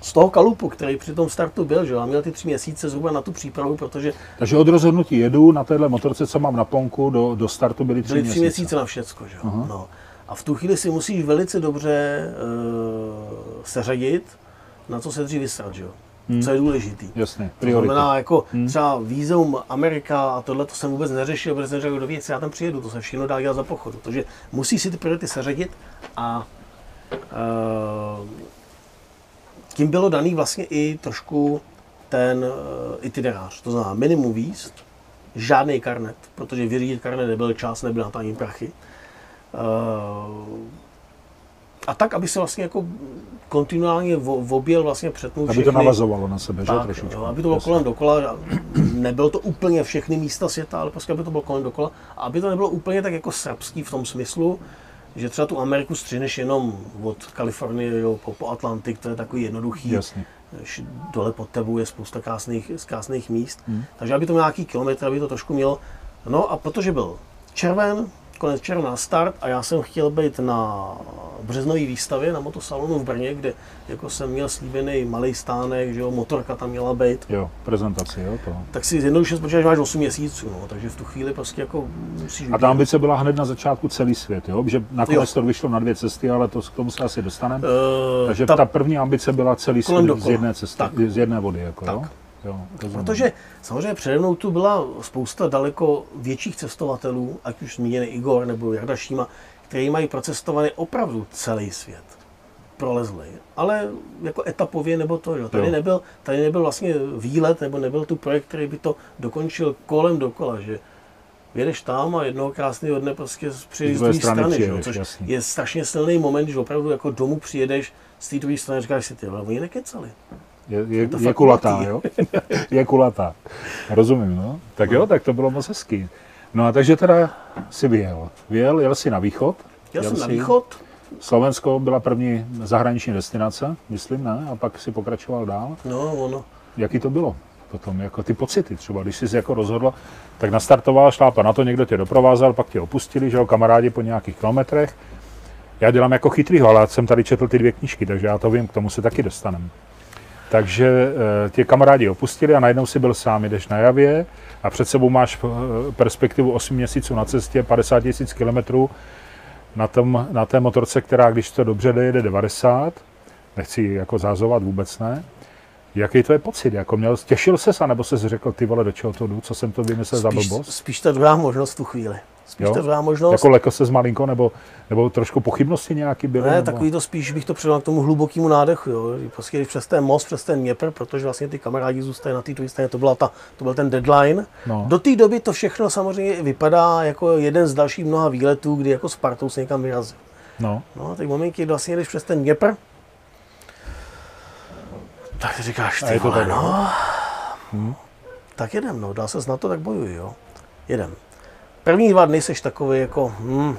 z toho kalupu, který při tom startu byl, že já měl ty tři měsíce zhruba na tu přípravu, protože... Takže od rozhodnutí jedu na téhle motorce, co mám na ponku, do, do startu byly tři byly měsíce. tři měsíce na všecko, že uh-huh. no. A v tu chvíli si musíš velice dobře uh, seřadit, na co se dřív vysrat, že jo. Hmm. Co je důležitý. Jasně, priority. To znamená, jako hmm. třeba vízum Amerika a tohle to jsem vůbec neřešil, protože jsem řekl, do věci, já tam přijedu, to se všechno dá dělat za pochodu. Takže musí si ty priority seřadit a uh, tím bylo daný vlastně i trošku ten uh, itinerář. To znamená minimum výst, žádný karnet, protože vyřídit karnet nebyl čas, nebyl na to ani prachy. Uh, a tak, aby se vlastně jako kontinuálně objel vlastně přetnul všechny. Aby to navazovalo na sebe, tak, že trošičku. Jo, aby to bylo kolem dokola, nebylo to úplně všechny místa světa, ale prostě aby to bylo kolem dokola. A aby to nebylo úplně tak jako srbský v tom smyslu, že třeba tu Ameriku střineš jenom od Kalifornie jo, po, po Atlantik, to je takový jednoduchý. Jasně. Dole pod tebou je spousta krásných, krásných míst. Hmm. Takže aby to nějaký kilometr, aby to trošku mělo. No a protože byl červen, konec června start a já jsem chtěl být na březnové výstavě na motosalonu v Brně, kde jako jsem měl slíbený malý stánek, že jo, motorka tam měla být. Jo, prezentaci, jo, to. Tak si zjednoduše protože máš 8 měsíců, no, takže v tu chvíli prostě jako musíš... A ta ambice byla hned na začátku celý svět, jo, že nakonec jo. to vyšlo na dvě cesty, ale to k tomu se asi dostaneme. Uh, takže ta, ta, první ambice byla celý svět z jedné cesty, tak. z jedné vody, jako tak. jo. Jo, Protože samozřejmě přede mnou tu byla spousta daleko větších cestovatelů, ať už zmíněný Igor nebo Jarda Šíma, kteří mají procestovaný opravdu celý svět. Prolezli. Ale jako etapově nebo to, jo. Tady, jo. Nebyl, tady nebyl vlastně výlet, nebo nebyl tu projekt, který by to dokončil kolem dokola, že jedeš tam a jednoho krásného dne prostě přijedeš z druhé strany, strany přijedeš, což jasný. je strašně silný moment, když opravdu jako domů přijedeš z té druhé strany a říkáš si, ty, ale oni nekecali. Je, je, je kulatá, jo? je kulatá. Rozumím, no. Tak jo, tak to bylo moc hezký. No a takže teda si vyjel. Vyjel, jel si na východ. Jel, jel jsem na východ. Slovensko byla první zahraniční destinace, myslím, ne? A pak si pokračoval dál. No, ono. Jaký to bylo potom, jako ty pocity třeba, když jsi jako rozhodl, tak nastartoval, šlápa na to, někdo tě doprovázel, pak tě opustili, že jo, kamarádi po nějakých kilometrech. Já dělám jako chytrýho, ale jsem tady četl ty dvě knížky, takže já to vím, k tomu se taky dostaneme. Takže eh, tě kamarádi opustili a najednou si byl sám, jdeš na javě a před sebou máš eh, perspektivu 8 měsíců na cestě, 50 tisíc kilometrů na, tom, na té motorce, která, když to dobře jde, jede 90, nechci jako zázovat, vůbec ne. Jaký to je pocit? Jako měl, těšil ses, anebo jsi řekl, ty vole, do čeho to jdu, co jsem to vymyslel spíš, za blbost? Spíš ta druhá možnost v tu chvíli. Spíš jo? druhá možnost. Jako leko se z malinko, nebo, nebo trošku pochybnosti nějaký byly? Ne, nebo? takový to spíš bych to předal k tomu hlubokému nádechu. Jo. Prostě když přes ten most, přes ten Dněpr, protože vlastně ty kamarádi zůstají na té druhé straně, to, byla ta, to byl ten deadline. No. Do té doby to všechno samozřejmě vypadá jako jeden z dalších mnoha výletů, kdy jako Spartou se někam vyrazil. No. No a teď momenty, kdy vlastně jdeš přes ten Dněpr, tak říkáš, ty vole, tak, no. Hmm. Tak jedem, no, dá se na to, tak bojuj, jo. Jedem. První dva dny seš takový jako, hm,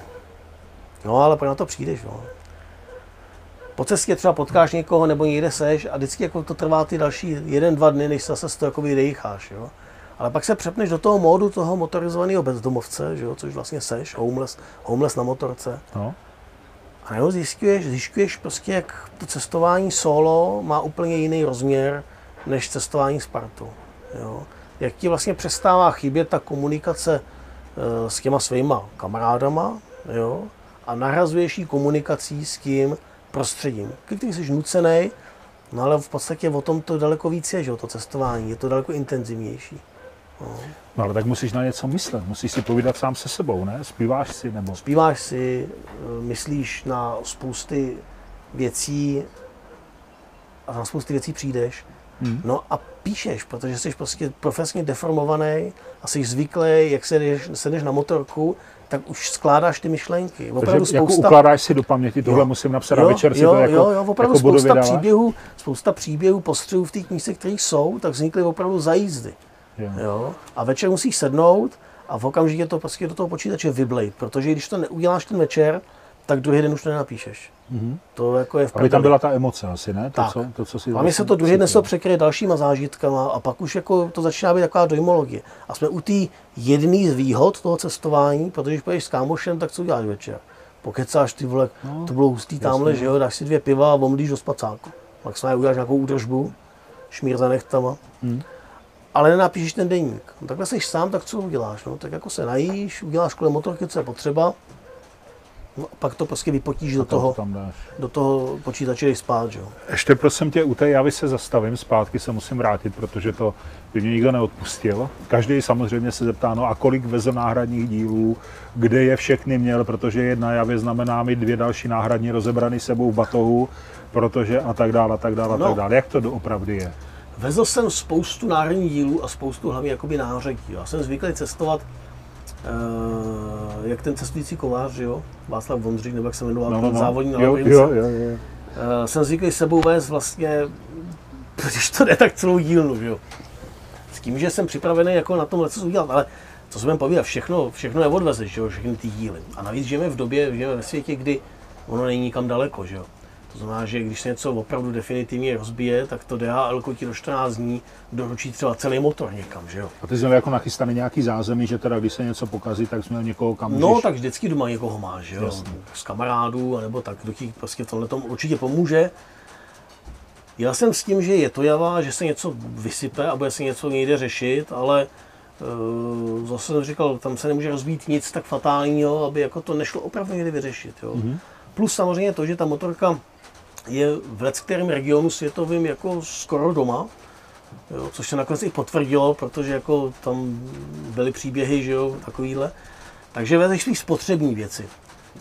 no ale pak na to přijdeš, no. Po cestě třeba potkáš někoho nebo někde seš a vždycky jako to trvá ty další jeden, dva dny, než se zase to jako vydecháš, jo. Ale pak se přepneš do toho módu toho motorizovaného bezdomovce, že jo, což vlastně seš, homeless, homeless na motorce. No. A nebo zjišťuješ, zjišťuješ prostě, jak to cestování solo má úplně jiný rozměr než cestování Spartu. Jo. Jak ti vlastně přestává chybět ta komunikace s těma svýma kamarádama jo, a nahrazuješ ji komunikací s tím prostředím, který jsi nucený, no ale v podstatě o tom to daleko víc je, že to cestování, je to daleko intenzivnější. No. no ale tak musíš na něco myslet, musíš si povídat sám se sebou, ne? Zpíváš si nebo? Zpíváš si, eh, myslíš na spousty věcí a na spousty věcí přijdeš. Hmm. No a píšeš, protože jsi prostě profesně deformovaný a jsi zvyklý, jak se jdeš, sedeš na motorku, tak už skládáš ty myšlenky. Opravdu Takže spousta... jako ukládáš si do paměti, tohle jo. musím napsat jo, a večer si jo, to jako, jo, jo, opravdu jako spousta příběhů, spousta příběhů, postřehů v té knize, které jsou, tak vznikly opravdu za jízdy. Jo. Jo? A večer musíš sednout a v okamžitě to prostě do toho počítače vyblejt, protože když to neuděláš ten večer, tak druhý den už to nenapíšeš. Mhm. To jako je v Aby tam byla ta emoce asi, ne? To, Tak. co, to, co si Hlavně se to druhý den se překryje dalšíma zážitkama a pak už jako to začíná být taková dojmologie. A jsme u té jedné z výhod toho cestování, protože když půjdeš s kámošem, tak co uděláš večer? Pokecáš ty vole, No, to bylo hustý tamhle, že jo, dáš si dvě piva a omlíš do spacáku. Maximálně uděláš nějakou údržbu, šmír za nechtama. Hmm. Ale nenapíšeš ten deník. No, takhle jsi sám, tak co uděláš? No, tak jako se najíš, uděláš kolem motorky, co je potřeba. No, pak to prostě vypotíš do to toho, do toho počítače, jdeš spát, že jo. Ještě prosím tě, u té javy se zastavím, zpátky se musím vrátit, protože to by mě nikdo neodpustil. Každý samozřejmě se zeptá, no a kolik vezl náhradních dílů, kde je všechny měl, protože jedna javě znamená mít dvě další náhradní rozebraný sebou v batohu, protože a tak dále, a tak dále, a No. tak dále. Jak to doopravdy je? Vezl jsem spoustu náhradních dílů a spoustu hlavně jakoby nářadí. Já jsem zvyklý cestovat, eh, jak ten cestující kovář, že jo? Václav Vondřík, nebo jak se jmenoval, no, no, no. závodní na jo, jo, jo, jo. Eh, jsem zvyklý sebou vést vlastně, když to jde, tak celou dílnu, že jo. S tím, že jsem připravený jako na tom leco udělat, ale co jsem povídat, všechno, všechno neodvezeš, že jo, všechny ty díly. A navíc žijeme v době, žijeme ve světě, kdy ono není nikam daleko, že jo. To znamená, že když se něco opravdu definitivně rozbije, tak to DHL ti do 14 dní doručí třeba celý motor někam, že jo. A ty jsi měl jako nachystaný nějaký zázemí, že teda když se něco pokazí, tak jsi měl někoho, kam No, můžeš... tak vždycky doma někoho máš, že jo? Jasně. Z kamarádů, nebo tak, kdo ti prostě v tomhle tom určitě pomůže. Já jsem s tím, že je to java, že se něco vysype a bude se něco někde řešit, ale uh, zase jsem říkal, tam se nemůže rozbít nic tak fatálního, aby jako to nešlo opravdu někde vyřešit. Jo? Mm-hmm. Plus samozřejmě to, že ta motorka je v kterém regionu světovým jako skoro doma, jo, což se nakonec i potvrdilo, protože jako tam byly příběhy, že jo, takovýhle. Takže vezeš si spotřební věci.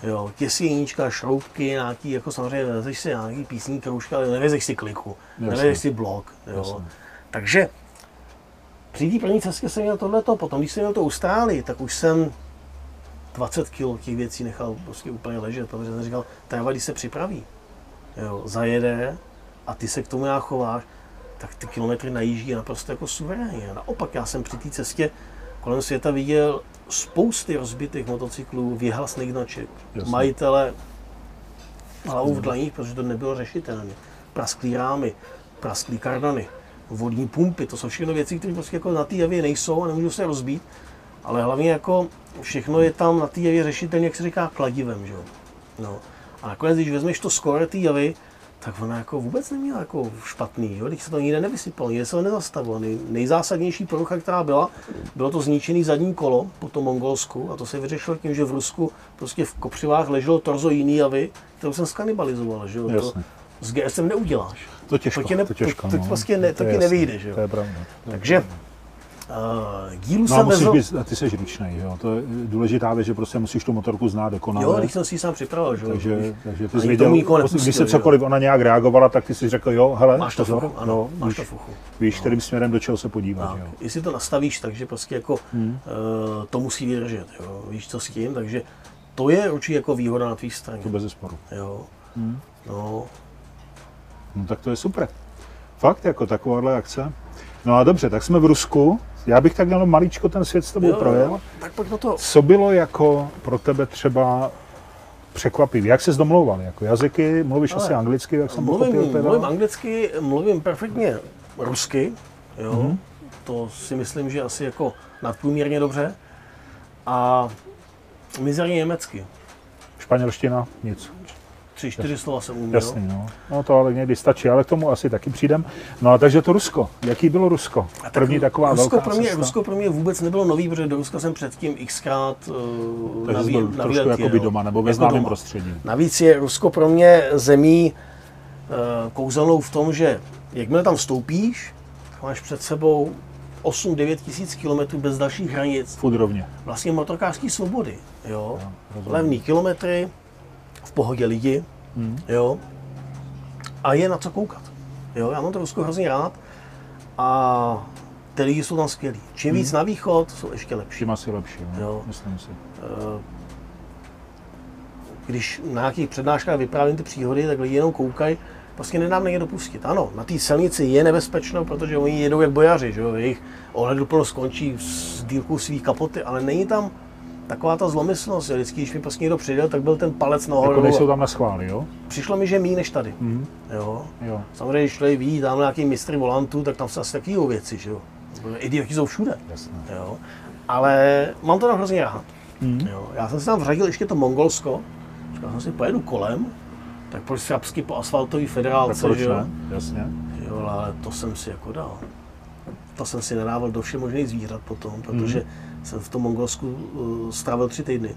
Jo, těsíníčka, šroubky, nějaký, jako samozřejmě vezeš si nějaký písní kroužka, ale nevezeš si kliku, Jasně. nevezeš si blok. Jo. Jasně. Takže při té první cestě jsem měl tohleto, potom když jsem měl to Austrálii, tak už jsem 20 kg těch věcí nechal prostě úplně ležet, protože jsem říkal, ta když se připraví, jo, zajede a ty se k tomu nějak chováš, tak ty kilometry najíždí naprosto jako suverénně. Naopak, já jsem při té cestě kolem světa viděl spousty rozbitých motocyklů, vyhlasných značek, Jasně. majitele hlavu v dlaních, protože to nebylo řešitelné. Prasklý rámy, prasklý kardany, vodní pumpy, to jsou všechno věci, které prostě jako na té javě nejsou a nemůžou se rozbít. Ale hlavně jako všechno je tam na té javě řešitelné, jak se říká, kladivem. Že? jo. No. A nakonec, když vezmeš to skóre té javy, tak ona jako vůbec neměla jako špatný, jo? když se to nikde nevysypalo, nikde se to nezastavilo. Nej, nejzásadnější porucha, která byla, bylo to zničený zadní kolo po tom Mongolsku a to se vyřešilo tím, že v Rusku prostě v kopřivách leželo torzo jiný javy, kterou jsem skanibalizoval, že jo? To s GSM neuděláš. To těžko, To ne- to těžko, to- to no. prostě ne- to je ti nevyjde, že jo. To je pravda. Takže uh, dílu No a jsem musíš vezl... být, ty jsi ručnej, jo. To je důležitá věc, že prostě musíš tu motorku znát dokonale. Jo, když jsem si ji sám připravil, že jo. takže, takže ty jsi věděl, nikoho nepustil, když se jo. cokoliv ona nějak reagovala, tak ty jsi řekl, jo, hele, Máš to pozor, fuchu, ano, jo, máš víš, to fuchu. víš, kterým směrem do čeho se podívat, Tak, jo. jestli to nastavíš, takže prostě jako Hmm. uh, to musí vydržet, jo. Víš co s tím, takže to je určitě jako výhoda na tvý straně. To bez zesporu. Jo. Hmm. No, No tak to je super. Fakt, jako takováhle akce. No a dobře, tak jsme v Rusku. Já bych tak jenom maličko ten svět s tebou jo, projel. jo. Tak pojď na to. Co bylo jako pro tebe třeba překvapivé? Jak ses domlouval? Jako jazyky? Mluvíš Ale asi anglicky, jak jsem Mluvím, pochopil? teda? mluvím anglicky, mluvím perfektně rusky, jo. Mhm. To si myslím, že asi jako nadprůměrně dobře. A mizerně německy. Španělština? Nic. Tři, čtyři slova jsem uměl. Jasný, no. No to ale někdy stačí, ale k tomu asi taky přijdem. No a takže to Rusko. Jaký bylo Rusko? A tak První taková Rusko velká pro mě, cesta. Rusko pro mě vůbec nebylo nový, protože do Ruska jsem předtím xkrát uh, Takže naví- byl na trošku jakoby jel. doma, nebo ve Jako známém prostředí. Navíc je Rusko pro mě zemí uh, kouzelnou v tom, že jakmile tam vstoupíš, máš před sebou 8-9 tisíc kilometrů bez dalších hranic, Furt rovně. vlastně motorkářské svobody. Jo? rozumím. Levný kilometry, v pohodě lidi, Hmm. jo? a je na co koukat. Jo? Já mám to Rusko hrozně rád a ty lidi jsou tam skvělí. Čím víc na východ, jsou ještě lepší. Čím asi lepší, no. Jo. myslím si. Eh, Když na nějakých přednáškách vyprávím ty příhody, tak lidi jenom koukají, prostě nedám někde dopustit. Ano, na té silnici je nebezpečno, protože oni jedou jak bojaři, že jo? jejich ohleduplnost skončí s dílkou svý kapoty, ale není tam taková ta zlomyslnost, jo. vždycky, když mi prostě někdo přijel, tak byl ten palec nahoru. Jako nejsou tam na schvály, jo? Přišlo mi, že méně než tady. Mhm. Jo. Jo. Samozřejmě, když člověk ví, tam nějaký mistry volantů, tak tam se asi taky věci, že jo. Idioti jsou všude. Jasné. Jo. Ale mám to tam hrozně rád. Mhm. Jo. Já jsem si tam vřadil ještě to Mongolsko. Říkal jsem si, pojedu kolem, tak proč srabsky po asfaltové Tak federálce, proč že jo. ne? Jasně. Jo, ale to jsem si jako dal. To jsem si nedával do všech možných zvířat potom, protože jsem v tom Mongolsku uh, strávil tři týdny.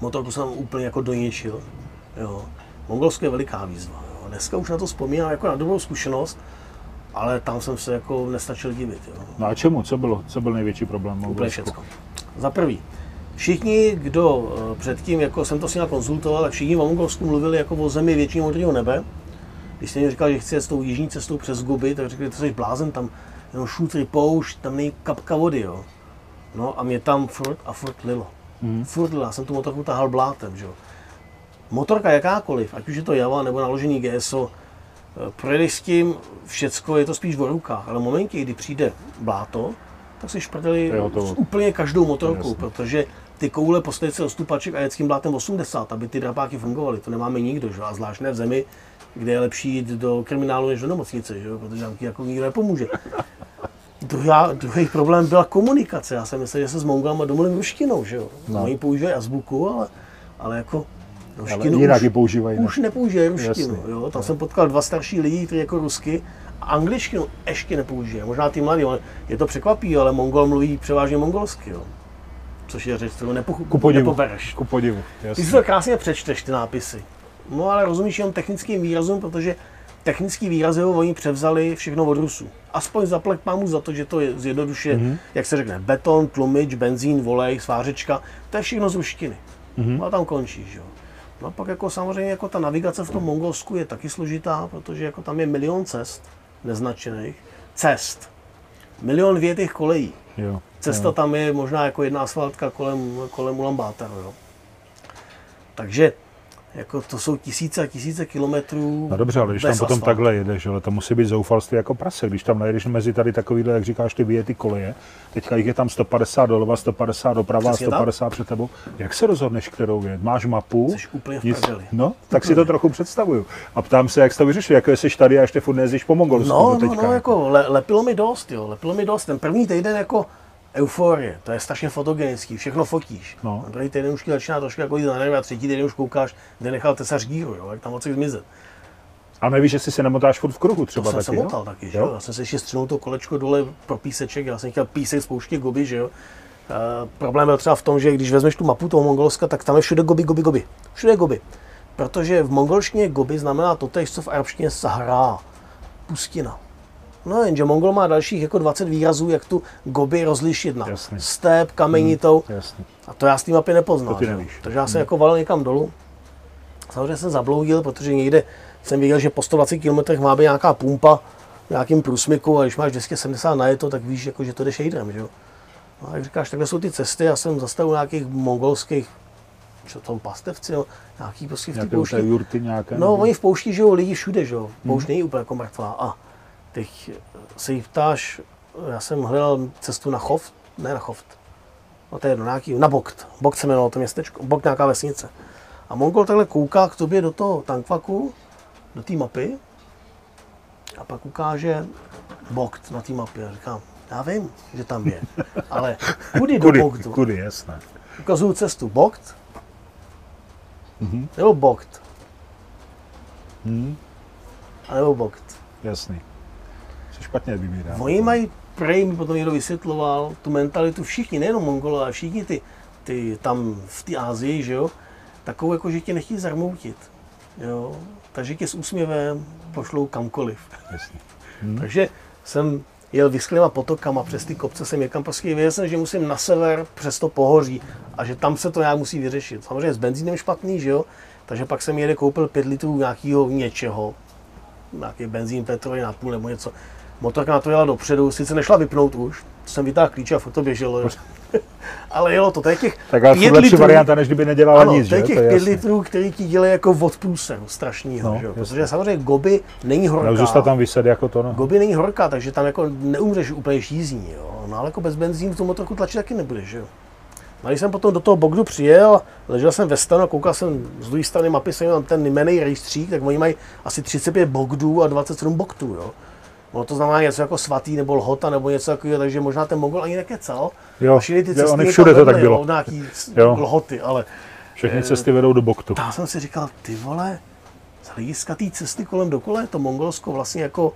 Motorku jsem úplně jako doničil. Jo. Mongolsko je veliká výzva. Jo. Dneska už na to vzpomínám jako na dobrou zkušenost, ale tam jsem se jako nestačil divit. Jo. No a čemu? Co bylo? Co byl největší problém? v Úplně Mongolsku? všecko. Za prvý, všichni, kdo eh, předtím, jako jsem to s nimi konzultoval, tak všichni v Mongolsku mluvili jako o zemi většího modrého nebe. Když jsem jim říkal, že chci jet s tou jižní cestou přes Gobi, tak řekli, to jsi blázen, tam jenom šutry, poušť, tam není kapka vody, jo. No a mě tam furt a furt lilo. Mhm. Furt lilo, já jsem tu motorku tahal blátem, že jo. Motorka jakákoliv, ať už je to Java nebo naložení GSO, eh, projedeš s tím všecko, je to spíš v rukách, ale v momentě, kdy přijde bláto, tak si šprdeli s úplně každou motorkou, Jasně. protože ty koule postavit se do stupaček a jet s tím blátem 80, aby ty drapáky fungovaly. To nemáme nikdo, že? jo, a zvlášť ne v zemi, kde je lepší jít do kriminálu než do nemocnice, že? jo, protože tam ti jako nikdo nepomůže. Druhá, druhý problém byla komunikace. Já jsem myslel, že se s Mongolama domluvím ruštinou, že jo. No. Oni používají azbuku, ale, ale jako Ale ruštinu jinak už, používají. ne? už nepoužívají ruštinu. Jasně. Jo. Tam jsem potkal dva starší lidi, kteří jako rusky a angličtinu ještě nepoužívají. Možná ty mladí, ale je to překvapí, ale Mongol mluví převážně mongolsky. Jo. Což je řeč, kterou nepochu- Ku podivu. nepobereš. Ku podivu. Ty Jasně. si to krásně přečteš, ty nápisy. No ale rozumíš jenom technickým výrazům, protože technický výrazy jo, oni převzali všechno od Rusů. Aspoň zaplať pámu za to, že to je zjednoduše, Mhm. mm-hmm. jak se řekne, beton, tlumič, benzín, volej, svářečka, to je všechno z ruštiny. Mhm. Mm-hmm. A tam končíš, jo. No a pak jako samozřejmě jako ta navigace v tom Mongolsku je taky složitá, protože jako tam je milion cest neznačených. Cest. Milion větých kolejí. Jo. Cesta jo. tam je možná jako jedna asfaltka kolem, kolem Ulambátaru, jo. Takže jako to jsou tisíce a tisíce kilometrů. No dobře, ale když tam potom asfaltu. takhle jedeš, ale to musí být zoufalství jako prase. Když tam najedeš mezi tady takovýhle, jak říkáš, ty vyjetý koleje, teďka jich je tam 150 doleva, 150 doprava, Přesně tak. 150 před tebou. Jak se rozhodneš, kterou jet? Máš mapu? Jsi úplně v Nic-. No, tak si to trochu představuju. A ptám se, jak jsi to vyřešil, jako jsi tady a ještě furt nejezdíš po Mongolsku No, no, no, jako le, lepilo mi dost, jo, lepilo mi dost. Ten první týden jako euforie, to je strašně fotogenický, všechno fotíš. No. A druhý týden už ti začíná trošku jako jít na nervy a třetí týden už koukáš, kde nechal tesař díru, jo, jak tam moc zmizet. A nevíš, jestli se nemotáš furt v kruhu To třeba jsem taky, se jo? motal taky, že Jo? Já jsem se ještě střelnul to kolečko dole pro píseček, já jsem chtěl písek spouště goby, že jo. Uh, problém byl třeba v tom, že když vezmeš tu mapu toho Mongolska, tak tam je všude goby, goby, goby. Všude goby. Protože v mongolštině goby znamená to co v arabštině Sahara, pustina. No jenže Mongol má dalších jako 20 výrazů, jak tu goby rozlišit na Jasně. step, kamenitou. Jasně. A to já z té mapy nepoznal. To. Takže já jsem jako valil někam dolů. Samozřejmě jsem zabloudil, protože někde jsem viděl, že po 120 km má být nějaká pumpa v nějakým průsmyku a když máš 270 na to, tak víš, jako, že to jde shaderem, že jo. No, a jak říkáš, takhle jsou ty cesty, já jsem zastavil nějakých mongolských, co to pastevci, no, nějaký prostě v té poušti. jurty nějaké? No, nebo- oni v poušti žijou lidi všude, že jo. Hmm. Poušť není úplně jako mrtvá. A teď se jí ptáš, já jsem hledal cestu na Choft, ne na Choft, no to je jedno, nějaký, na Bokt. Bokt se jmenovalo to městečko, Bokt nějaká vesnice. A Mongol takhle kouká k tobě do toho tankvaku, do té mapy a pak ukáže Bokt na té mapě. A říkám, já vím, že tam je, ale kudy do Kudy, Boktu? kudy, jasné. Ukazuju cestu Bokt Mhm. nebo Bokt, Hm, a nebo Bokt. jasný. Špatně vybírá. Oni mají, prej mi potom někdo vysvětloval, tu mentalitu všichni, nejenom Mongolové, ale všichni ty, ty tam v té Ázii, že jo, takovou jako, že tě nechtějí zarmoutit, jo, takže tě s úsměvem pošlou kamkoliv. Jasný. Takže jsem jel vysklýma potokama přes ty kopce, jsem někam prostě věděl jsem, že musím na sever přes to pohoří a že tam se to nějak musí vyřešit. Samozřejmě s benzínem špatný, že jo, takže pak jsem jede koupil 5 litrů nějakého něčeho, nějaký benzín, petrol na půl nebo něco. Motorka na to jela dopředu, sice nešla vypnout už, jsem vytáhl klíče a furt to běželo. Ale jelo to, to je těch Tak pět litrů- varianta, než kdyby nedělala ano, nic, to je těch To je pět litrů, který ti dělají jako od průseru strašného, No, že protože samozřejmě goby není horká. No, zůstat tam vyset jako to, no. Goby není horká, takže tam jako neumřeš úplně žízní, jo. No ale jako bez benzínu tu motorku tlačit taky nebudeš, že jo. A když jsem potom do toho Bogdu přijel, ležel jsem ve stanu koukal jsem z druhé strany mapy, jsem tam ten jmenej rejstřík, tak oni mají asi 35 Bogdů a 27 Boktů, jo. No to znamená něco jako svatý nebo lhota nebo něco takového, takže možná ten Mogol ani nekecal. Jo, A šli ty jo, cesty oni někam všude to tak bylo. jo, Nějaký Jo. lhoty, ale Všechny cesty vedou do Boktu. já jsem si říkal, ty vole, z hlediska té cesty kolem dokola je to Mongolsko vlastně jako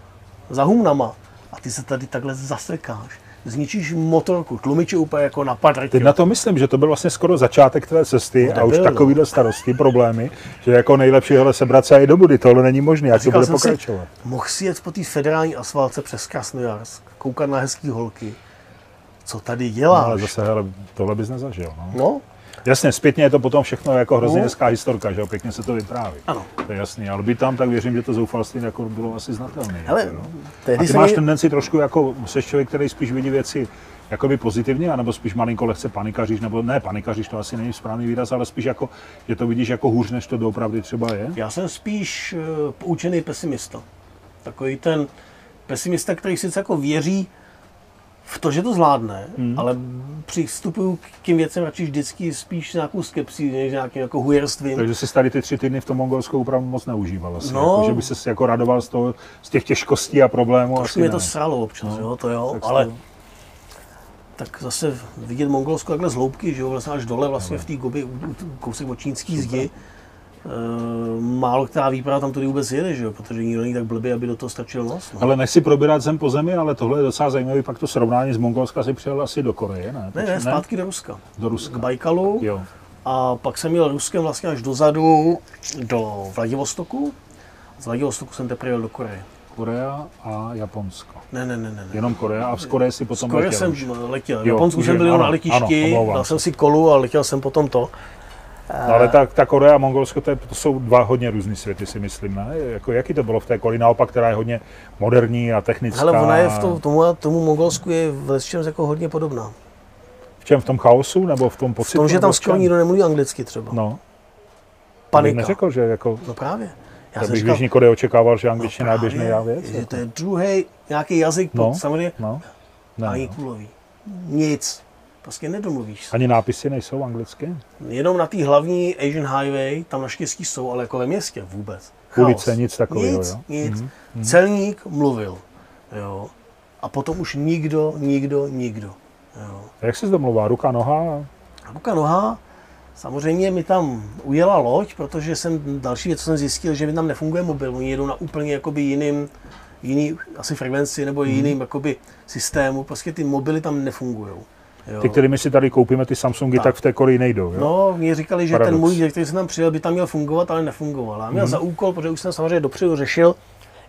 za humnama. A ty se tady takhle zasekáš. Zničíš motorku, tlumiče úplně jako na padrť. Teď na to myslím, že to byl vlastně skoro začátek té cesty No, a už no. takovýhle starosti, problémy, že jako nejlepší hele sebrat se i do budy, tohle není možné, jak to bude jsem si, pokračovat. mohl si jet po té federální asfalce přes Krasnojarsk, koukat na hezký holky. Co tady No, děláš? ale zase, hele, tohle bys nezažil. No. No, Jasně, zpětně je to potom všechno jako hrozně No. hezká historka, že jo, pěkně se to vypráví. ano. To je jasný, ale být tam, tak věřím, že to zoufalství jako bylo asi znatelné. Hele, jako, no. A ty máš mě... tendenci trošku jako, jsi člověk, který spíš vidí věci jakoby pozitivně, anebo spíš malinko lehce panikaříš, nebo ne panikaříš, to asi není správný výraz, ale spíš jako, že to vidíš jako hůř, než to doopravdy třeba je. Já jsem spíš uh, poučený pesimista. Takový ten pesimista, který sice jako věří v to, že to zvládne, hmm. ale přistupuju k těm věcem radši vždycky spíš s nějakou skepsí, než nějakým jako hujerstvím. Takže jsi tady ty tři týdny v tom Mongolsku opravdu moc neužíval. Asi. No. Jako, že by se jako radoval z, toho, z těch těžkostí a problémů. Trošku asi mě to ne. sralo občas, No, jo, to jo, tak ale to- tak zase vidět Mongolsko takhle z hloubky, že jo, vlastně až dole vlastně v té gobi, kousek od čínský zdi, málo která výprava tam tudy vůbec jede, že jo, protože nikdo není tak blbý, aby do toho stačil nos. No. Ale nechci probírat zem po zemi, ale tohle je docela zajímavý, pak to srovnání z Mongolska si přijel asi do Koreje, ne? Ne, ne, zpátky do Ruska. Do K Ruska. Bajkalu Jo. a pak jsem jel Ruskem vlastně až dozadu do Vladivostoku. Z Vladivostoku jsem teprve jel do Koreje. Korea a Japonsko. Ne, ne, ne, ne. Jenom Korea a z Koreje si potom Skoro letěl jsem letěl. V Japonsku jsem byl na letišti, ano, dal se. jsem si kolu a letěl jsem potom to. No, ale ta, ta Korea a Mongolsko, to, je, to jsou dva hodně různý světy, si myslím, ne? Jako, jaký to bylo v té Koreji, naopak, která je hodně moderní a technická. Hele, ona je v tom, tomu, tomu Mongolsku je v čem jako hodně podobná. V čem? V tom chaosu nebo v tom V pocitu? tom, že tam v skoro nikdo nemluví anglicky třeba. No, bych Panika. neřekl, že jako, No právě. Já jsem bych v říkal, Jižní Koreji očekával, že no angličtina je běžný věc. že jako. to je druhý nějaký jazyk, No. pod, samozřejmě, No, ne, ani no. kulový. Nic. Prostě nedomluvíš se. Ani nápisy nejsou anglicky? Jenom na té hlavní Asian Highway, tam naštěstí jsou, ale jako ve městě vůbec. Ulice, nic takového, Nic, jo? nic. Mhm, Celník mluvil. Jo. A potom už nikdo, nikdo, nikdo. Jo. A jak se domluvá? Ruka, noha? A Ruka noha, samozřejmě mi tam ujela loď, protože jsem, další věc, co jsem zjistil, že mi tam nefunguje mobil. Oni jedou na úplně jakoby jiným, jiný asi frekvenci nebo Mhm. jiným jakoby systému. Prostě ty mobily tam nefungují. Jo. Ty, kterými si tady koupíme ty Samsungy, tak, Tak. v té Koreji nejdou, jo? No, mě říkali, že Paradox. ten můj, který jsem tam přijel, by tam měl fungovat, ale nefungoval. Mhm. měl za úkol, protože už jsem samozřejmě dopředu řešil,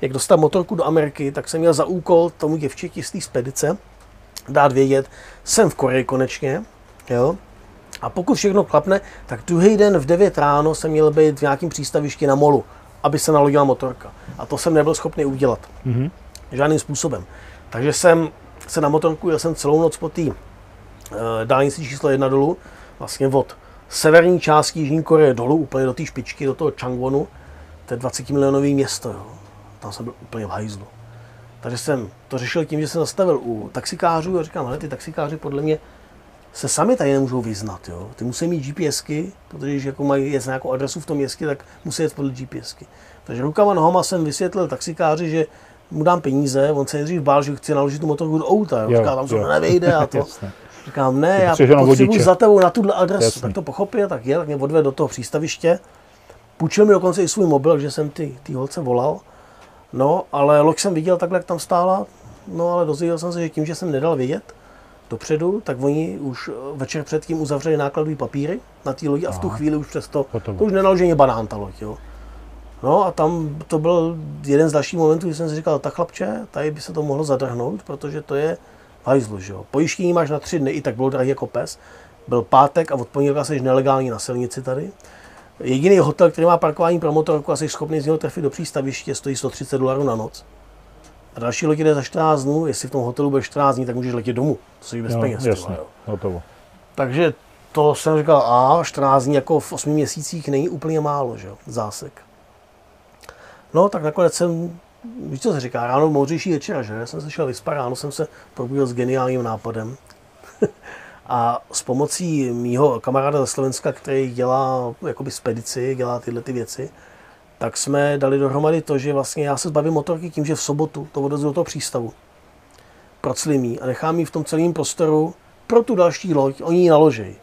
jak dostat motorku do Ameriky, tak jsem měl za úkol tomu děvčeti z té spedice dát vědět, jsem v Koreji konečně, jo. A pokud všechno klapne, tak druhý den v 9 ráno jsem měl být v nějakém přístavišti na molu, aby se nalodila motorka. A to jsem nebyl schopný udělat. Mhm. Žádným způsobem. Takže jsem se na motorku, jel jsem celou noc po té dálnici číslo jedna dolů, vlastně od severní části Jižní Koreje dolů, úplně do té špičky, do toho Changwonu, to je 20 milionový město, jo. Tam jsem byl úplně v hajzlu. Takže jsem to řešil tím, že jsem zastavil u taxikářů a říkám, hele, ty taxikáři podle mě se sami tady nemůžou vyznat, jo. Ty musí mít GPSky, protože když jako mají jet nějakou adresu v tom městě, tak musí jet podle GPSky. Takže rukama nohama jsem vysvětlil taxikáři, že mu dám peníze, on se nejdřív bál, že chci naložit tu motorku do auta, jo. Jo, Říká, tam se to nevejde a to. Říkám, ne, já potřebuji za tebou na tuhle adresu. Jasný. Tak to pochopil, tak je, tak mě odvedl do toho přístaviště. Půjčil mi dokonce i svůj mobil, že jsem ty, ty holce volal. No, ale loď jsem viděl takhle, jak tam stála. No, ale dozvěděl jsem se, že tím, že jsem nedal vědět dopředu, tak oni už eh, večer předtím uzavřeli nákladové papíry na té lodi a v tu chvíli už přesto, Hotovo. to už nenaloženě banán ta loď, jo. No a tam to byl jeden z dalších momentů, kdy jsem si říkal, tak chlapče, tady by se to mohlo zadrhnout, protože to je hajzlu, že jo. Pojištění máš na tři dny, i tak bylo drahý jako pes. Byl pátek a od pondělka jsi nelegální na silnici tady. Jediný hotel, který má parkování pro motorku a jsi schopný z něho trefit do přístaviště, stojí 130 dolarů na noc. A další loď jde za 14 dnů, jestli v tom hotelu bude 14 dní, tak můžeš letět domů. To jsi bez Jo, peněz. jasně, hotovo. Takže to jsem říkal, a 14 dní jako v 8 měsících není úplně málo, že jo, zásek. No, tak nakonec jsem, víš, co se říká, ráno moudřejší večera, že? Já jsem se šel vyspat, ráno jsem se probudil s geniálním nápadem. A s pomocí mýho kamaráda ze Slovenska, který dělá jakoby spedici, dělá tyhle ty věci, tak jsme dali dohromady to, že vlastně já se zbavím motorky tím, že v sobotu to odvezu do toho přístavu. Proclím jí a nechám ji v tom celém prostoru pro tu další loď, oni ji naloží.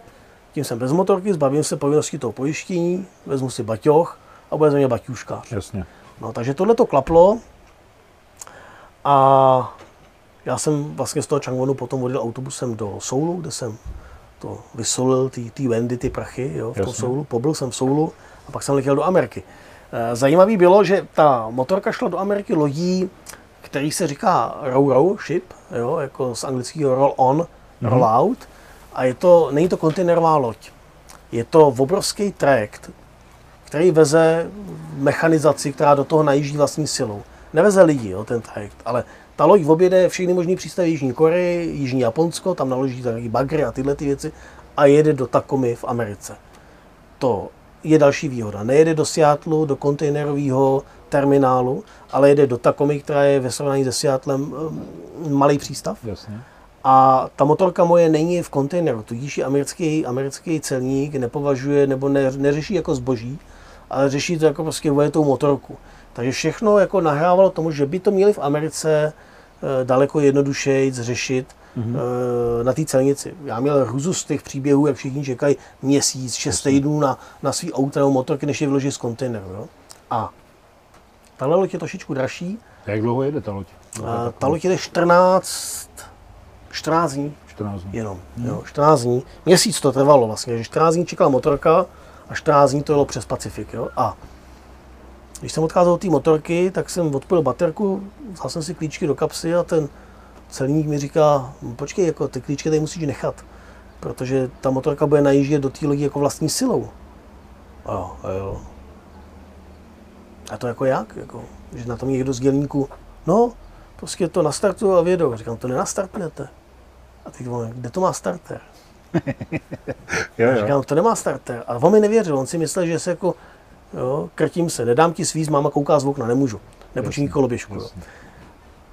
Tím jsem bez motorky, zbavím se povinnosti toho pojištění, vezmu si baťoch a bude ze mě baťuškář. Jasně. No, takže tohle to klaplo a já jsem vlastně z toho Changwonu potom vodil autobusem do Soulu, kde jsem to vysolil, ty, ty Wendy, ty prachy jo, v tom. Soulu. Pobyl jsem v Soulu a pak jsem letěl do Ameriky. Eh, Zajímavý bylo, že ta motorka šla do Ameriky lodí, který se říká row-row ship, jo, jako z anglického roll-on, roll-out. A je to, není to kontejnerová loď. Je to obrovský trajekt, který veze mechanizaci, která do toho najíždí vlastní silou. Neveze lidi, jo, ten trajekt, ale ta loď objede všechny možné přístavy Jižní Koreji, Jižní Japonsko, tam naloží taky bagry a tyhle ty věci a jede do Takomy v Americe. To je další výhoda. Nejede do Seattlu, do kontejnerového terminálu, ale jede do Takomy, která je ve srovnání se Seattlem eh, malý přístav. Jasně. A ta motorka moje není v kontejneru, tudíž ji americký, americký celník nepovažuje nebo ne, neřeší jako zboží, ale řeší to jako prostě vojetou motorku. Takže všechno jako nahrávalo tomu, že by to měli v Americe eh, daleko jednodušeji řešit mm-hmm. na té celnici. Já měl hruzu z těch příběhů, jak všichni čekají měsíc, šest týdnů na, na svý auto nebo motorky, než je vyloží z kontejneru. Jo? A tahle loď je trošičku dražší. Jak dlouho jede ta loď? A ta loď jede 14, 14 dní 14 dní. jenom. Jo, 14 dní. Měsíc to trvalo vlastně, že 14 dní čekala motorka a 14 dní to jelo přes Pacifik. Jo? A když jsem odcházel od té motorky, tak jsem odpojil baterku, vzal jsem si klíčky do kapsy a ten celník mi říká, počkej, jako ty klíčky tady musíš nechat, protože ta motorka bude najíždět do té lodi jako vlastní silou. A jo, a jo. A to jako jak? Jako, že na tom někdo z dělníku, no, prostě to nastartuju a vědou. Říkám, to nenastartujete. A teď on, kde to má starter? Jo, jo. říkám, to nemá starter. A on mi nevěřil, on si myslel, že se jako, jo, krtím se, nedám ti svíz, máma kouká z okna, nemůžu. Nepočiní koloběžku. Jo. jasně.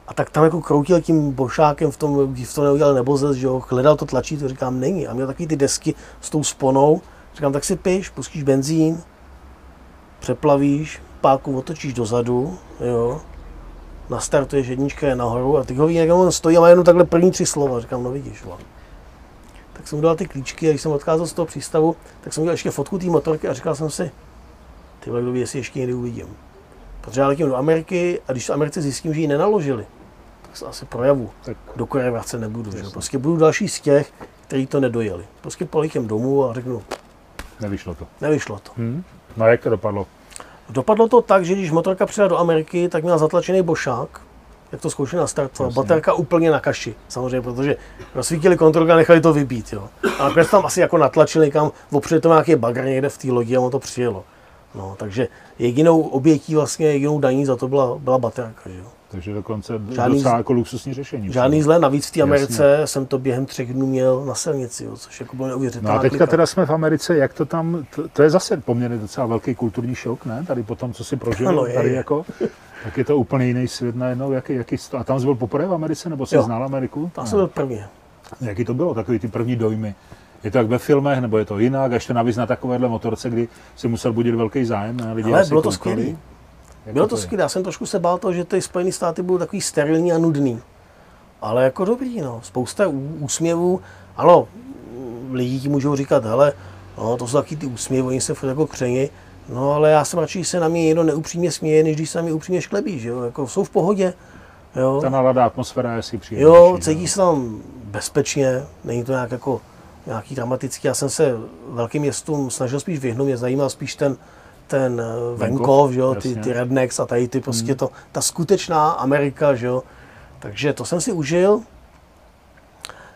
A tak tam jako kroutil tím bošákem v tom, v tom neudělal nebozec, že jo, hledal to tlačítko, říkám, není. A měl takový ty desky s tou sponou, říkám, tak si piš, pustíš benzín, přeplavíš, páku otočíš dozadu, jo, nastartuješ jednička je nahoru a ty ho jak on stojí a má jenom takhle první tři slova. Říkám, no vidíš, vole. Tak jsem mu dal ty klíčky a když jsem odcházel z toho přístavu, tak jsem udělal ještě fotku té motorky a říkal jsem si, ty kdo ví, jestli ještě někdy uvidím. Protože já letím do Ameriky a když v Americe zjistím, že ji nenaložili, tak se asi projavu. Tak Do Koreje vracet nebudu. Že? Prostě budu další z těch, kteří to nedojeli. Prostě poletím domů a řeknu, nevyšlo to. nevyšlo to. Hm? No a jak to dopadlo? Dopadlo to tak, že když motorka přijela do Ameriky, tak měla zatlačený bošák, jak to zkoušeli nastartovat. Jasně. Baterka úplně na kaši, samozřejmě, protože rozsvítili kontrolku a nechali to vybít. Jo. A nakonec tam asi jako natlačili někam, opřeli to nějaký bagr někde v té lodi a ono to přijelo. No, takže jedinou obětí, vlastně jedinou daní za to byla, byla baterka. Že jo. Takže dokonce Žádný docela jako luxusní řešení. Žádný zle, navíc v té Jasně. Americe jsem to během třech dnů měl na silnici, jo, což jako bylo No neuvěřitelné. a teďka teda jsme v Americe, jak to tam, to, to je zase poměrně docela velký kulturní šok, ne? Tady po tom, co si prožil, Ano, je, tady je. jako, tak je to úplně jiný svět najednou, jaký, jaký, a tam jsi byl poprvé v Americe, nebo jsi Jo. znal Ameriku? Tam jsem byl první. Jaký to bylo, takový ty první dojmy? Je to jak ve filmech, nebo je to jinak, a ještě navíc na takovéhle motorce, kdy si musel budit velký zájem, ne? Lidi Ale bylo to. Jak Bylo to je? skvělé, já jsem trošku se bál toho, že ty Spojené státy budou takový sterilní a nudný. Ale jako dobrý, no. Spousta úsměvů. Ano, lidi ti můžou říkat, hele, no, to jsou taky ty úsměvy, oni se furt jako křeni. No ale já jsem radši, se na mě někdo neupřímně směje, než když se na mě upřímně šklebí, že jo? Jako jsou v pohodě. Jo, Ta nálada, atmosféra je si příjemnější. jo ne? cítí se tam bezpečně, není to nějak jako nějaký dramatický. Já jsem se velkým městům snažil spíš vyhnout, mě zajímal spíš ten, ten eh, venkov, že jo, ty, ty rednecks a tady ty prostě to, ta skutečná Amerika, že jo. Takže to jsem si užil.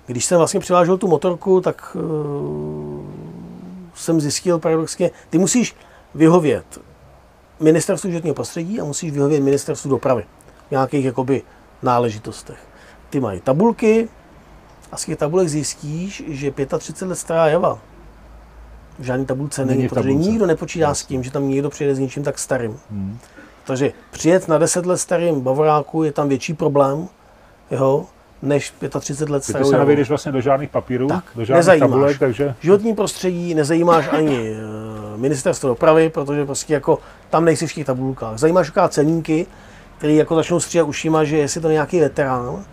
Když jsem vlastně přivážel tu motorku, tak uh, jsem zjistil paradoxně, ty musíš vyhovět ministerstvu životního prostředí a musíš vyhovět ministerstvu dopravy v nějakých jakoby náležitostech. Ty mají tabulky a z těch tabulek zjistíš, že 35 let stará java v žádné tabulce není, Není protože tabulce. nikdo nepočítá s tím, že tam někdo přijede s něčím tak starým. Hmm. Takže přijet na 10 let starým Bavoráku je tam větší problém, jo, než 35 let Ty starou se javu. nevejdeš vlastně do žádných papírů, Tak, do žádných nezajímáš. tabulek, takže Životní prostředí nezajímáš ani eh, ministerstvo dopravy, protože prostě jako tam nejsi v těch tabulkách. Zajímáš akorát ceníky, který jako začnou stříhat ušima, že jestli to nějaký veterán,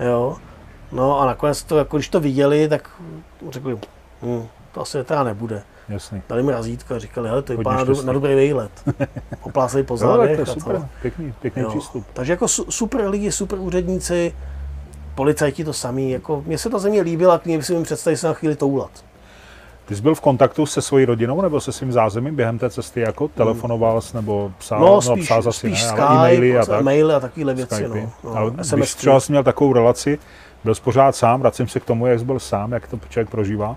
jo. No a nakonec to, jako když to viděli, tak řekli, hm, to asi veterán nebude. jasný. Dali mi razítko a říkali, hele, to vypadá na, do, na dobrý výlet. Oplásali po tak zádech je a to. super, pěkný, pěkný Jo. přístup. Takže jako su- super lidi, super úředníci, policajti to samý. Jako, mně se ta země líbila, klidně by si jim představit se na chvíli toulat. Ty jsi byl v kontaktu se svojí rodinou nebo se svým zázemím během té cesty, jako telefonoval jsi nebo psal, No, spíš, psal zase spíš ne, Skype, ale e-maily a tak, maily a takovéhle věci. Skypey. No, ale no, když SMS. třeba jsi měl takovou relaci, byl jsi pořád sám, vracím se k tomu, jak jsi byl sám, jak to člověk prožívá.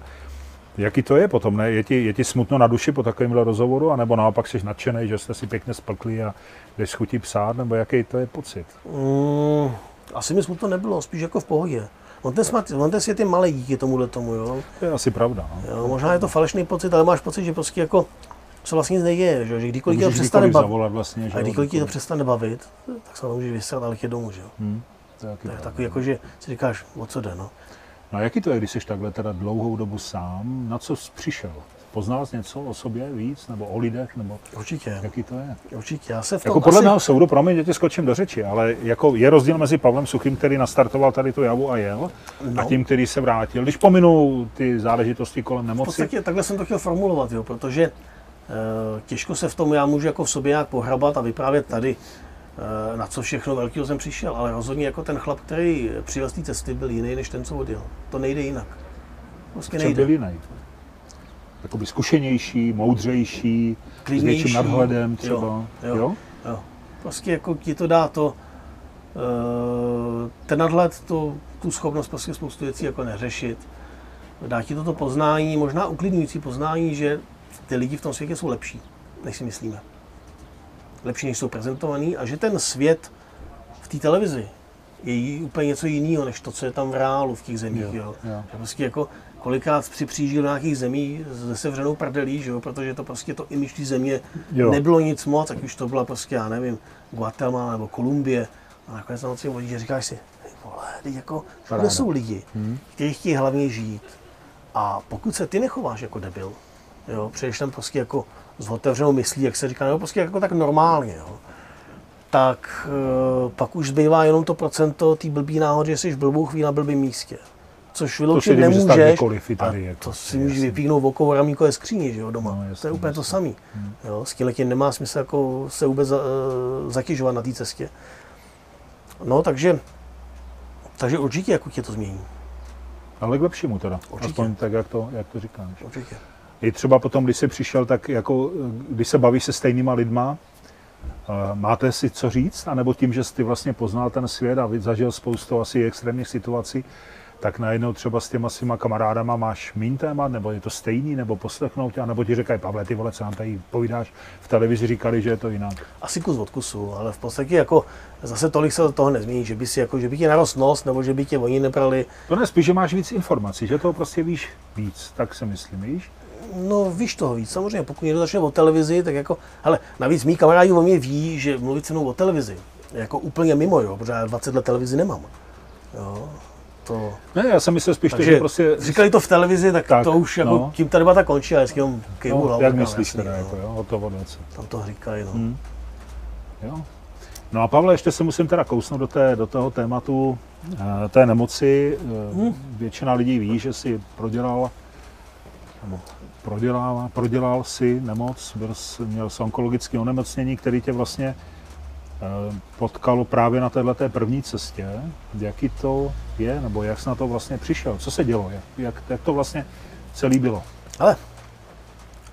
Jaký to je potom, ne? Je ti, je ti smutno na duši po takovémhle rozhovoru, anebo naopak jsi nadšený, že jste si pěkně splkli a jdeš schutí psát, nebo jaký to je pocit? Mm, asi mi smutno nebylo, spíš jako v pohodě. On ten, smart, on ten svět je malý díky tomuhle tomu, jo. To je asi pravda. No. jo. Možná je to falešný pocit, ale máš pocit, že prostě jako se vlastně nic neděje, že, že kdykoliv tě to přestane bavit, vlastně, že a kdykoliv ti to přestane bavit, tak se můžeš vysrat a letět domů, že jo. Hm, to je To je takový jako, že si říkáš, o co jde, no. No a jaký to je, když jsi takhle teda dlouhou dobu sám? Na co jsi přišel? Poznal jsi něco o sobě víc, nebo o lidech, nebo Určitě, jaký to je? určitě. Já se v tom Jako podle asi... mého soudu, promiň, že ti skočím do řeči, ale jako je rozdíl mezi Pavlem Suchým, který nastartoval tady tu javu a jel, No. a tím, který se vrátil. Když pominu ty záležitosti kolem V nemoci, podstatě takhle jsem to chtěl formulovat, jo, protože e, těžko se v tom já můžu jako v sobě nějak pohrabat a vyprávět tady, na co všechno velkého jsem přišel, ale rozhodně jako ten chlap, který přijel z té cesty, byl jiný než ten, co odjel. To nejde jinak. Prostě čem nejde. byl jiný? Jakoby zkušenější, moudřejší, s Klidnější. větším nadhledem třeba. Jo, jo. jo? Jo. Prostě jako ti to dá to, e, ten nadhled, to, tu schopnost prostě spoustu věcí jako neřešit. Dá ti to to poznání, možná uklidňující poznání, že ty lidi v tom světě jsou lepší, než si myslíme. Lepší, než jsou prezentovaný a že ten svět v té televizi je úplně něco jiného, než to, co je tam v reálu v těch zemích. Jo, Jo, jo. Že prostě jako kolikrát při přijížděl do nějakých zemí se sevřenou prdelí, že jo, protože to prostě to image té země Jo. nebylo nic moc, ať už to byla prostě, já nevím, Guatemala nebo Kolumbie. A nakonec tam si vodí, říkáš si, vole, teď jako, kde jsou lidi, Hmm. kteří chtějí hlavně žít. A pokud se ty nechováš jako debil, jo, přejdeš tam prostě jako s otevřenou myslí, jak se říká, nebo prostě jako tak normálně, jo, tak e, pak už zbývá jenom to procento té blbý náhody, že jsi v blbou chvíli na blbým místě. Což vyloučit nemůžeš. kdykoliv tady, a jako, to si můžeš vypíchnout v okou ramínkové skříni, že jo, doma. No, to jasně, je úplně to jasně. samé. Jo, s tím nemá smysl jako se vůbec za, eh, zatěžovat na té cestě. No, takže, takže určitě jako tě to změní. Ale k lepšímu teda. Určitě. Aspoň tak, jak to, jak to říkáš. Určitě. I třeba potom, když jsi přišel, tak jako, když se bavíš se stejnýma lidma, eh, máte si co říct? A nebo tím, že jsi vlastně poznal ten svět a zažil spoustu asi extrémních situací, tak najednou třeba s těma svýma kamarádama máš mín témat, nebo je to stejný, nebo poslechnout tě, nebo ti říkají, Pavle, ty vole, co nám tady povídáš, v televizi říkali, že je to jinak. Asi kus od kusu, ale v podstatě jako zase tolik se toho nezmění, že by si jako, že by ti narost nos, nebo že by tě oni nebrali. To ne, spíš, že máš víc informací, že toho prostě víš víc, tak si myslím, víš? No víš toho víc, samozřejmě, pokud někdo začne o televizi, tak jako, hele, navíc mý kamarádi o mě ví, že mluvit se mnou o televizi, jako úplně mimo, jo, protože já 20 let televizi nemám. Jo, to, Ne, já jsem myslel spíš to, takže že prostě... říkali to v televizi, tak, Tak, to už jako, no. tím ta debata končí, ale jenom kejvu No, jak myslíš jasný, teda, no. jako, jo, o to od věci. Tam to říkají, no. Hmm. Jo. No a Pavle, ještě se musím teda kousnout do, té, do toho tématu eh, té nemoci. Eh, Hmm. Většina lidí ví, že si prodělal, nebo prodělal, prodělal si nemoc, byl, měl jsi onkologické onemocnění, který tě vlastně eh, potkalo právě na této první cestě. Jaký to je, nebo jak jsi na to vlastně přišel? Co se dělo? Jak, jak, jak to vlastně celý bylo? Ale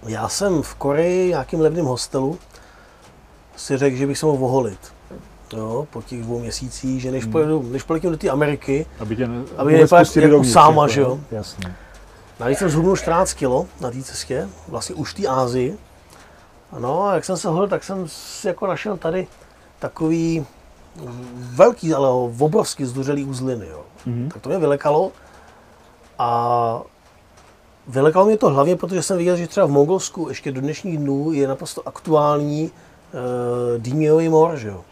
já jsem v Koreji, nějakým levným hostelu, si řekl, že bych se mohl oholit. Jo, po těch dvou měsících, že než, Hmm. pojedu, než poletím do té Ameriky, Aby tě ne, Aby nevypadal pustili jako sáma, že jo? Jasně. Navíc jsem zhubnul 14 kg na té cestě, vlastně už v té Ázii. No a jak jsem se hodil, tak jsem si jako našel tady takový velký, ale obrovský zduřelý uzliny. Jo. Mhm. Tak to mě vylekalo a vylekalo mě to hlavně, protože jsem viděl, že třeba v Mongolsku ještě do dnešních dnů je naprosto aktuální e, dýmějový mor, že jo.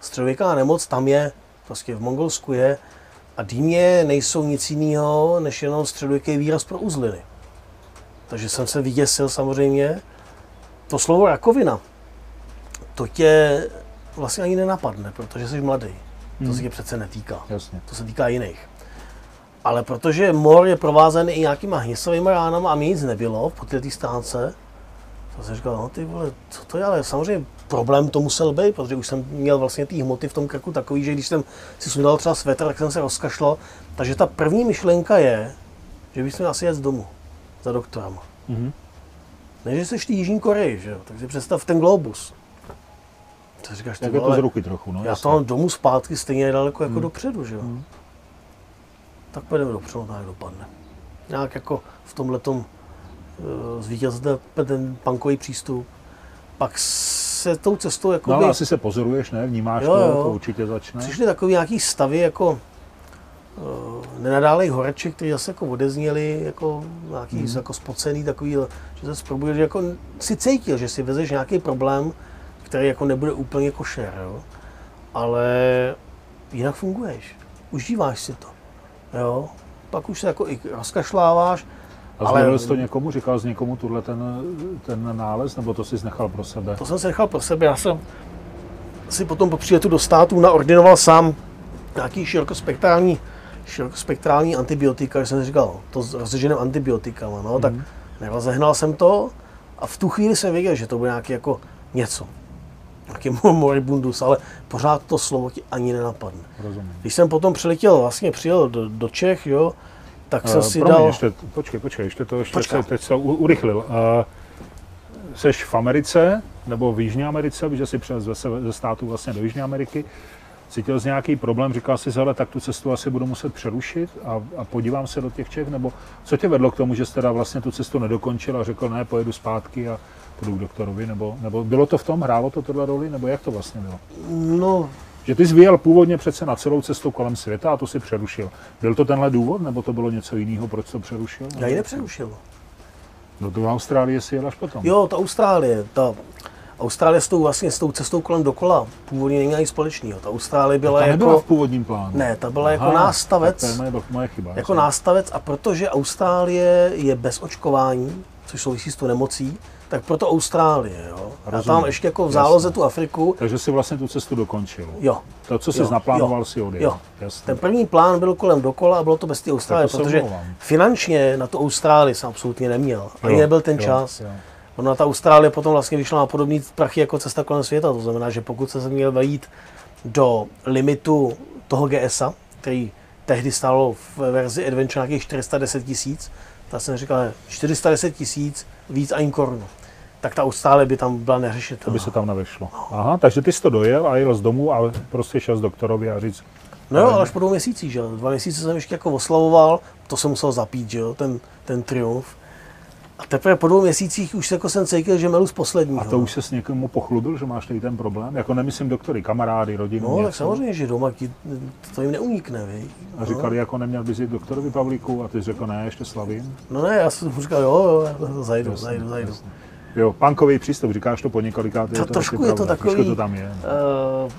Středověká nemoc tam je, prostě v Mongolsku je, A dýmě nejsou nic jiného, než jenom středověký výraz pro uzliny. Takže jsem se vyděsil samozřejmě. To slovo rakovina, to tě vlastně ani nenapadne, protože jsi mladý. To se tě přece netýká. Jasně. To se týká jiných. Ale protože mor je provázený i nějakýma hnisovými ránama a mi nic nebylo po této stánce, to jsem říkal, no ty vole, co to je, ale samozřejmě problém to musel být, protože už jsem měl vlastně ty hmoty v tom krku takový, že když jsem si sundal třeba svetr, tak jsem se rozkašlal. Takže ta první myšlenka je, že bych měl asi jet z domu za doktorem. Mhm. Ne, že jsi v té Jižní Koreji, že jo? Tak si představ ten globus. To říkáš, Tak je to z ruky trochu, no. já jasně. to mám domů zpátky stejně daleko jako Hmm. dopředu, že jo? Tak pojedeme dopředu, tak dopadne. Nějak jako v tomhle tom zvítězil ten punkový přístup. Pak se tou cestou jako No ale asi se pozoruješ, ne? Vnímáš Jo, to, jo. to určitě začne. přišly takový nějaký stavy jako uh, nenadálej horeček, který zase jako odezněli, jako nějaký Mhm. mm. jako spocený, takový, že se probudil, že jako si cítil, že si vezeš nějaký problém, který jako nebude úplně košer, jo? ale jinak funguješ, užíváš si to, jo? Pak už se jako i rozkašláváš, A ale- sdělil jsi to někomu? Říkal jsi někomu tuhle ten, ten nález, nebo to jsi nechal pro sebe? To jsem si nechal pro sebe. Já jsem si potom po příletu do států naordinoval sám nějaký širokospektrální, širokospektrální antibiotika, že jsem si říkal, to s rozřeženým antibiotikama, no, tak rozehnal jsem to a v tu chvíli jsem věděl, že to bude nějaký jako něco. Nějaký moribundus, ale pořád to slovo ti ani nenapadne. Rozumím. Když jsem potom přiletěl, vlastně přijel do, do Čech, jo, tak jsem si promiň, dal... ještě, počkej, počkej, ještě to ještě se, teď se urychlil. Uh, seš v Americe, nebo v Jižní Americe, víš, že jsi přes ze, ze států vlastně do Jižní Ameriky, cítil jsi nějaký problém, říkal jsi, hele, tak tu cestu asi budu muset přerušit a, a podívám se do těch Čech, nebo co tě vedlo k tomu, že jsi teda vlastně tu cestu nedokončil a řekl, ne, pojedu zpátky a půjdu k doktorovi, nebo, nebo bylo to v tom, hrálo to tohle roli, nebo jak to vlastně bylo? No, Že ty jsi vyjel původně přece na celou cestu kolem světa a to si přerušil. Byl to tenhle důvod, nebo to bylo něco jiného, proč to přerušil? já ji nepřerušil. No do Austrálie si jel až potom. Jo, ta Austrálie, ta Austrálie s tou, vlastně, s tou cestou kolem dokola původně není nic společného. Ta Austrálie byla ta jako, v původním plánu. ne, ta byla jako Aha, nástavec, Tak to je moje, moje chyba. jako nástavec a protože Austrálie je bez očkování, což souvisí s tou nemocí, tak proto Austrálie, jo. Já Rozumím, tam ještě jako v záloze jasně. tu Afriku, Takže si vlastně tu cestu dokončil. jo. To, co jsi Jo, naplánoval, jo, si odjel. jo. Jasně. Ten první plán byl kolem dokola a bylo to bez té Austrálie, protože omlouvám. finančně na tu Austrálii jsem absolutně neměl. Ani nebyl ten jo, čas. jo. Ona ta Austrálie potom vlastně vyšla na podobný prachy jako cesta kolem světa. To znamená, že pokud se měl vejít do limitu toho GSA, který tehdy stálo v verzi Adventure nějakých 410 tisíc, tak jsem říkal, 410 tisíc, víc ani korunu. Tak ta Austrálie by tam byla To by neřešitelná. se tam nevešlo. Aha, takže ty jsi to dojel a jel z domu a prostě šel z doktorovi a říct, No jo, ale až po dvou měsících, že jo. Dva měsíce jsem ještě jako oslavoval, to jsem musel zapít, že jo, ten, ten triumf. A teprve po dvou měsících už jako jsem cítil, že melu z posledního. a to už se s někomu pochlubil, že máš tady ten problém? Jako nemyslím doktory, kamarády, rodinu, No, tak něco. samozřejmě, že doma ti, to jim neunikne, viď? A říkali, jako neměl bys jít doktorovi Pavlíku a ty jsi řekl, ne, ještě slavím. No ne, já jsem mu říkal, jo, jo, zajdu, Jasně, zajdu, zajdu. Jo, punkový přístup, říkáš to po několikrát, je To to trošku je to pravda, takový, Trošku to tam je. Uh,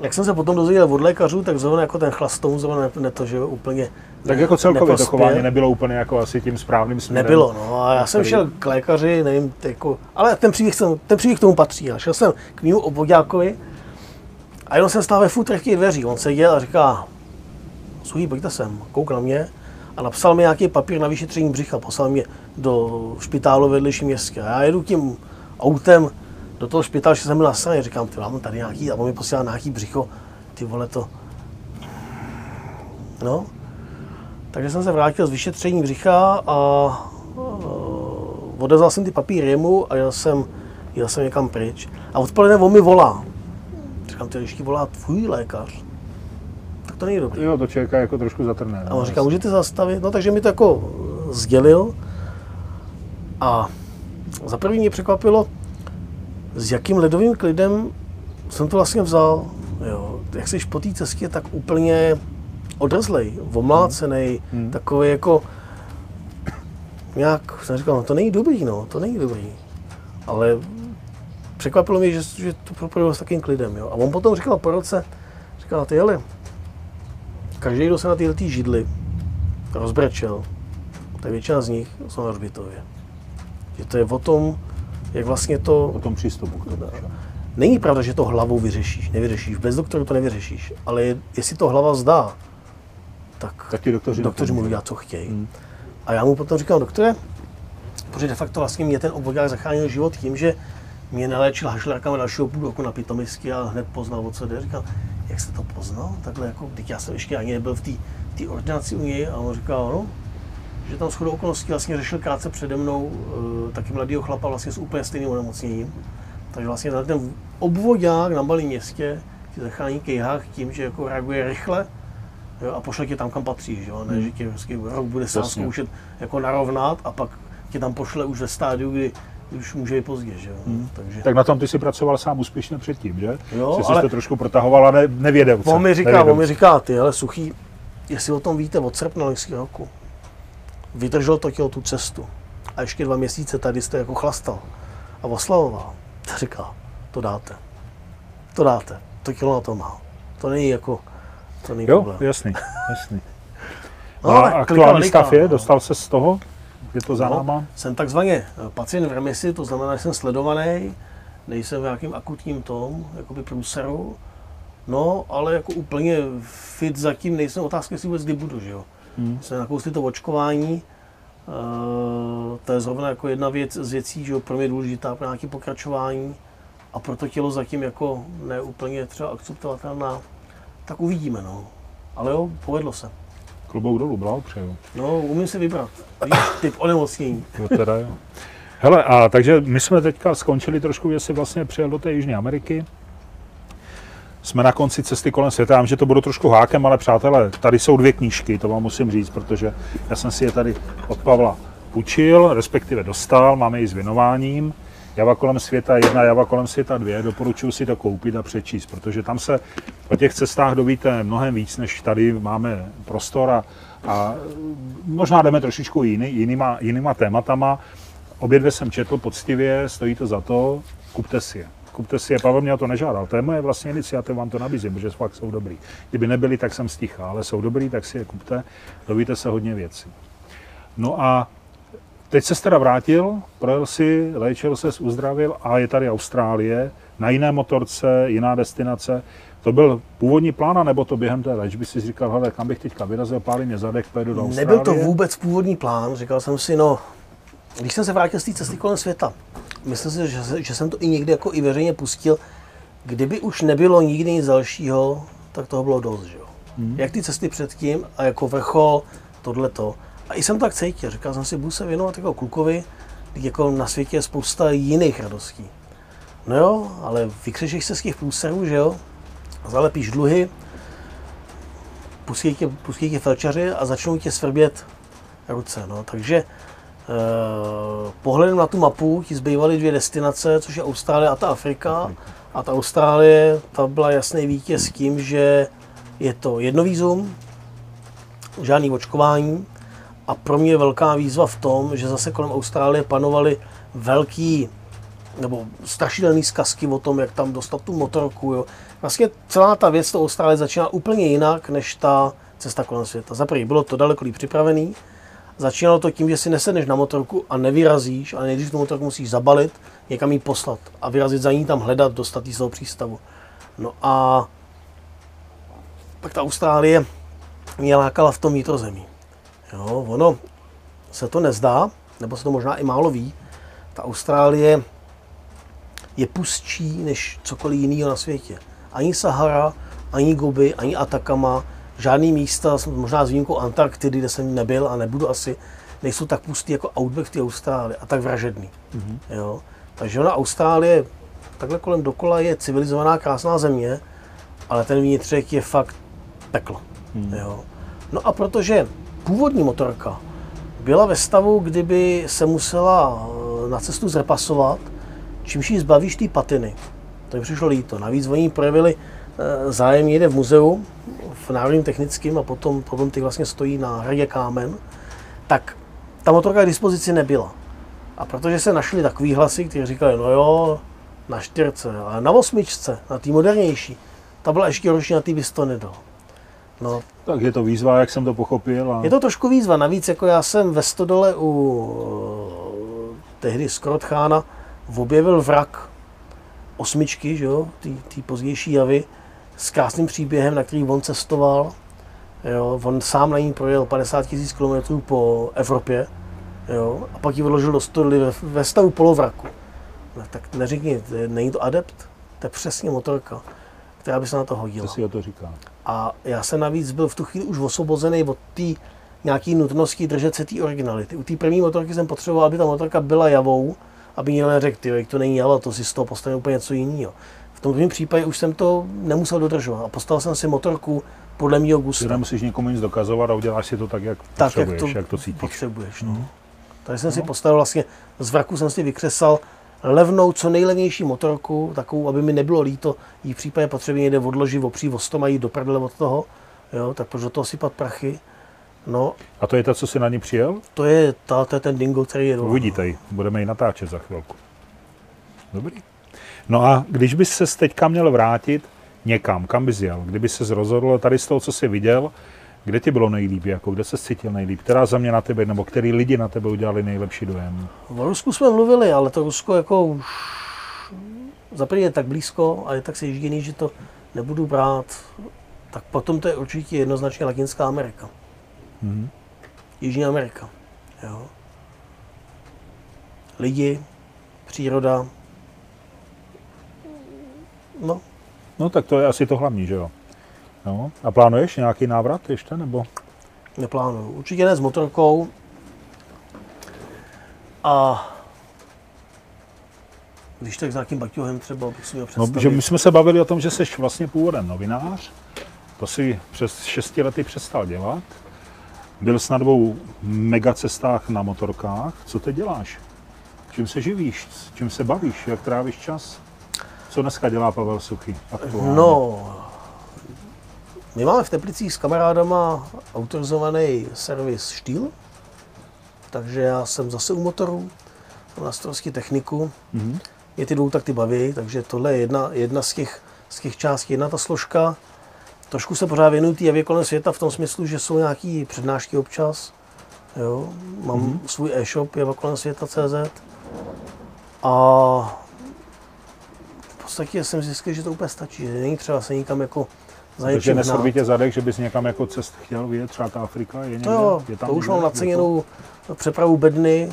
jak jsem se potom dozvěděl od lékařů, tak zrovna jako ten chlast tomu zrovna ne, ne to, že úplně Tak jako celkově to neprospěl. chování nebylo úplně jako asi tím správným směrem. Nebylo, no. A já jsem Který- šel k lékaři, nevím, jako, ale ten příběh, jsem, ten příběh k tomu patří. Já šel jsem k mému obvodákovi a jenom jsem stál ve futrech těch dveří. On seděl a říká, Suhý, pojďte sem, kouk na mě a napsal mi nějaký papír na vyšetření břicha, poslal mě do špitálu vedlejší městské. A já jedu tím autem do toho špitálu, že jsem byl na straně, říkám, ty mám tady nějaký, a on mi posílá nějaký břicho, ty vole to. No, takže jsem se vrátil z vyšetření břicha a uh, odezal jsem ty papíry jemu a jel jsem, jel jsem někam pryč. A odpoledne on mi volá. Říkám, ty ti volá tvůj lékař, tak to není dobrý. Jo, to člověka jako trošku zatrne. A on říká, můžete zastavit? No takže mi to jako sdělil. A za první mě překvapilo, s jakým ledovým klidem jsem to vlastně vzal. Jo. Jak jsi po té cestě, tak úplně odrzlej, omlácený, Hmm. takový jako nějak, jsem říkal, no to není dobrý, no, to není dobrý. Ale překvapilo mě, že, že to propadlo s takým klidem, jo. A on potom říkal po roce, říkal, ty hele, každý, kdo se na tyhle židly rozbrečel, tak většina z nich jsou na hřbitově. Že to je o tom, jak vlastně to... O tom přístupu k tomu. Není pravda, že to hlavou vyřešíš, nevyřešíš. Bez doktoru to nevyřešíš. Ale je- jestli to hlava zdá, tak, Tak ti doktoři doktoři mu dělat, co chtějí. Hmm. A já mu potom říkám, doktore, protože de facto vlastně mě ten obvodák zachránil život tím, že mě naléčil hašlerkama dalšího půl roku na pitomysky a hned poznal, o co jde. Říkal, jak jste to poznal? Takhle jako, teď já jsem ještě ani nebyl v té ordinaci u něj a on říkal, no, že tam shodou okolností vlastně řešil krátce přede mnou uh, taky mladýho chlapa vlastně s úplně stejným onemocněním. Takže vlastně na ten obvodák na malém městě ti zachrání kejhách tím, že jako reaguje rychle jo, a pošle tě tam, kam patříš. Jo? Ne, že tě vždycky rok bude sám Jasně. zkoušet jako narovnat a pak tě tam pošle už ve stádiu, kdy už může být pozdě. Že jo? Takže... Tak na tom ty si pracoval sám úspěšně předtím, že? Jo, Jsi ale- to trošku protahoval a ne, nevěděl. On mi říká, on mi říká, ty, ale suchý, jestli o tom víte od srpna loňského roku, vydržel to tělo tu cestu a ještě dva měsíce tady jste jako chlastal a oslavoval, tak říká, to dáte, to dáte, to kilo na to má. To není jako, to není Jo, problém. jasný, jasný. No, No, a aktuální veliká, stav je? no. Dostal se z toho? Je to za No, náma? Jsem takzvaně eh, pacient v remisi, to znamená, že jsem sledovaný, nejsem v nějakým akutním tom, jakoby průseru, no, ale jako úplně fit zatím nejsem, otázka, jestli vůbec kdy budu, že jo. Hmm. Jsem nakousli to očkování, eh, to je zrovna jako jedna věc z věcí, že jo, pro mě důležitá pro nějaké pokračování a pro to tělo zatím jako neúplně třeba akceptovatelná, tak uvidíme, no. Ale jo, povedlo se. Klobouk dolů, blahopřeju. No, umím si vybrat. Víš, typ onemocnění. Jo, teda jo. Hele, a takže my jsme teďka skončili trošku, že jsi vlastně přijel do té Jižní Ameriky. Jsme na konci cesty kolem světa, já vím, že to budu trošku hákem, ale přátelé, tady jsou dvě knížky, to vám musím říct, protože já jsem si je tady od Pavla půjčil, respektive dostal, máme ji s věnováním. Java kolem světa jedna, Java kolem světa dvě, doporučuji si to koupit a přečíst, protože tam se o těch cestách dovíte mnohem víc, než tady máme prostor a, a možná jdeme trošičku jiný, jinýma, jinýma tématama. Obě dvě jsem četl poctivě, stojí to za to, kupte si je. Kupte si je, Pavel mě o to nežádal, to je moje vlastně iniciativa, vám to nabízím, protože fakt jsou dobrý. Kdyby nebyli, tak jsem sticha, ale jsou dobrý, tak si je kupte, dovíte se hodně věcí. No a teď se teda vrátil, projel si, léčil se, uzdravil a je tady Austrálie, na jiné motorce, jiná destinace. To byl původní plán, nebo to během té léčby si říkal, hele, kam bych teďka vyrazil, pálí mě zadek, pojedu do Austrálie. Nebyl to vůbec původní plán, říkal jsem si, no, když jsem se vrátil z té cesty kolem světa, myslím si, že, že jsem to i někdy jako i veřejně pustil, kdyby už nebylo nikdy nic dalšího, tak toho bylo dost, že jo. Hmm. Jak ty cesty předtím a jako vrchol, tohleto. A i jsem tak cítil, říkal jsem si, budu se věnovat jako klukovi, jako na světě je spousta jiných radostí. No jo, ale vykřešeš se z těch průserů, že jo, zalepíš dluhy, pustí tě, pustí tě felčaři a začnou tě svrbět ruce. No. Takže eh, pohledem na tu mapu ti zbývaly dvě destinace, což je Austrálie a ta Afrika. A ta Austrálie, ta byla jasný vítěz tím, že je to jedno vízum, žádný očkování a pro mě je velká výzva v tom, že zase kolem Austrálie panovaly velký nebo strašidelný zkazky o tom, jak tam dostat tu motorku. Jo. Vlastně celá ta věc to Austrálie začíná úplně jinak, než ta cesta kolem světa. Za prvý bylo to daleko líp připravený. Začínalo to tím, že si nesedneš na motorku a nevyrazíš, ale nejdřív tu motorku musíš zabalit, někam ji poslat a vyrazit za ní tam hledat, dostat ji z toho přístavu. No a pak ta Austrálie mě lákala v tom vnitrozemí. Jo, ono se to nezdá, nebo se to možná i málo ví, ta Austrálie je pustší než cokoliv jiného na světě. Ani Sahara, ani Gobi, ani Atakama, žádný místa, možná s výjimkou Antarktidy, kde jsem nebyl a nebudu asi, nejsou tak pustý jako Outback v té Austrálii a tak vražedný. Mm-hmm. Jo? Takže ona Austrálie takhle kolem dokola je civilizovaná, krásná země, ale ten vnitřek je fakt peklo. Mm. Jo? No a protože původní motorka byla ve stavu, kdyby se musela eh, na cestu zrepasovat, čímž ji zbavíš té patiny. To mi přišlo líto. Navíc oni projevili eh, zájem někde v muzeu, v Národním technickém a potom, potom ty vlastně stojí na hradě kámen, tak ta motorka k dispozici nebyla. A protože se našli takový hlasy, kteří říkali, no jo, na čtyřce, ale na osmičce, na té modernější, ta byla ještě roční, na té bys to nedal. No, Tak je to výzva, jak jsem to pochopil. A... Je to trošku výzva. Navíc jako já jsem ve Stodole u eh, tehdy Skrotchána objevil vrak osmičky, že jo, té pozdější javy, s krásným příběhem, na který on cestoval. Jo, on sám na ní projel 50 000 km po Evropě. Jo, a pak ji odložil do Stodly ve, ve stavu polovraku. No, tak neříkni, není to adept? To je přesně motorka, která by se na to hodila. Co si o to říká? A já jsem navíc byl v tu chvíli už osvobozený od té nějaký nutnosti držet se té originality. U té první motorky jsem potřeboval, aby ta motorka byla javou, aby někdo neřekl, ty, to není java, to si z toho postavil úplně něco jiného. V tom druhém případě už jsem to nemusel dodržovat a postavil jsem si motorku podle mého gusta. Ty nemusíš nikomu nic dokazovat a uděláš si to tak, jak tak, potřebuješ, jak to, jak to cítíš. Potřebuješ, no. Mm. Takže jsem no. si postavil vlastně, z vraku jsem si vykřesal levnou, co nejlevnější motorku, takovou, aby mi nebylo líto, jí v případě potřeby někde odložit, opří o sto, mají do prdele od toho, jo, tak proč do toho sypat prachy. No, a to je to, co jsi na ní přijel? To je, ta, to je ten dingo, který je Uvidíte ji, budeme ji natáčet za chvilku. Dobrý. No a když bys se teďka měl vrátit někam, kam bys jel, kdyby se rozhodl tady z toho, co jsi viděl, kde ti bylo nejlíp, jako kde se cítil nejlíp? Která země na tebe, nebo který lidi na tebe udělali nejlepší dojem? V Rusku jsme mluvili, ale to Rusko jako už za je tak blízko a je tak sežděný, že to nebudu brát. Tak potom to je určitě jednoznačně Latinská Amerika. Mm-hmm. Jižní Amerika. Jo. Lidi, příroda. No. No tak to je asi to hlavní, že jo? No. A plánuješ nějaký návrat ještě, nebo? Neplánuju. Určitě ne s motorkou. A když tak s nějakým baťohem třeba bych si měl No, že my jsme se bavili o tom, že jsi vlastně původem novinář. To si přes šesti lety přestal dělat. Byl jsi na dvou megacestách na motorkách. Co teď děláš? Čím se živíš? Čím se bavíš? Jak trávíš čas? Co dneska dělá Pavel Suchy? Aktuálně? No, my máme v Teplicích s kamarádama autorizovaný servis Štýl, takže já jsem zase u motoru, na starosti techniku. Mm-hmm. Mě ty takty baví, takže tohle je jedna, jedna z, těch, z těch částí, jedna ta složka. Trošku se pořád věnuju té kolem světa v tom smyslu, že jsou nějaké přednášky občas. Jo, mám mm-hmm. svůj e-shop je kolem světa CZ. A v podstatě jsem zjistil, že to úplně stačí, že není třeba se nikam jako za Takže nesrbí tě zadek, že bys někam jako cest chtěl vidět, třeba ta Afrika je někde? To jo, je tam to už mám naceněnou to... přepravu bedny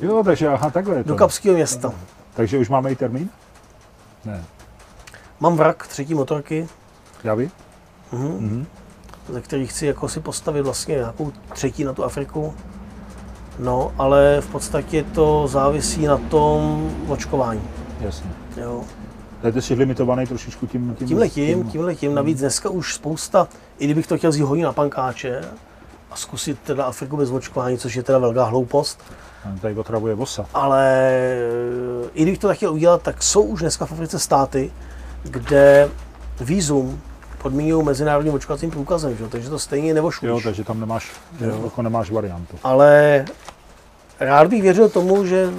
jo, takže aha, takhle je to. do Kapského města. Takže už máme i termín? Ne. Mám vrak třetí motorky. Javy? Mhm. Mhm. Ze kterých chci jako si postavit vlastně nějakou třetí na tu Afriku. No, ale v podstatě to závisí na tom očkování. Jasně. Jo. Tady jsi limitovaný trošičku tím, tím, tím letím, tím letím. Navíc dneska už spousta, i kdybych to chtěl hodně na pankáče a zkusit teda Afriku bez očkování, což je teda velká hloupost. Tady otravuje vosa. Ale i kdybych to tak chtěl udělat, tak jsou už dneska v Africe státy, kde výzum podmínují mezinárodním očkovacím průkazem, že? takže to stejně nevošlíš. Jo, takže tam nemáš, jo. jako nemáš variantu. Ale rád bych věřil tomu, že,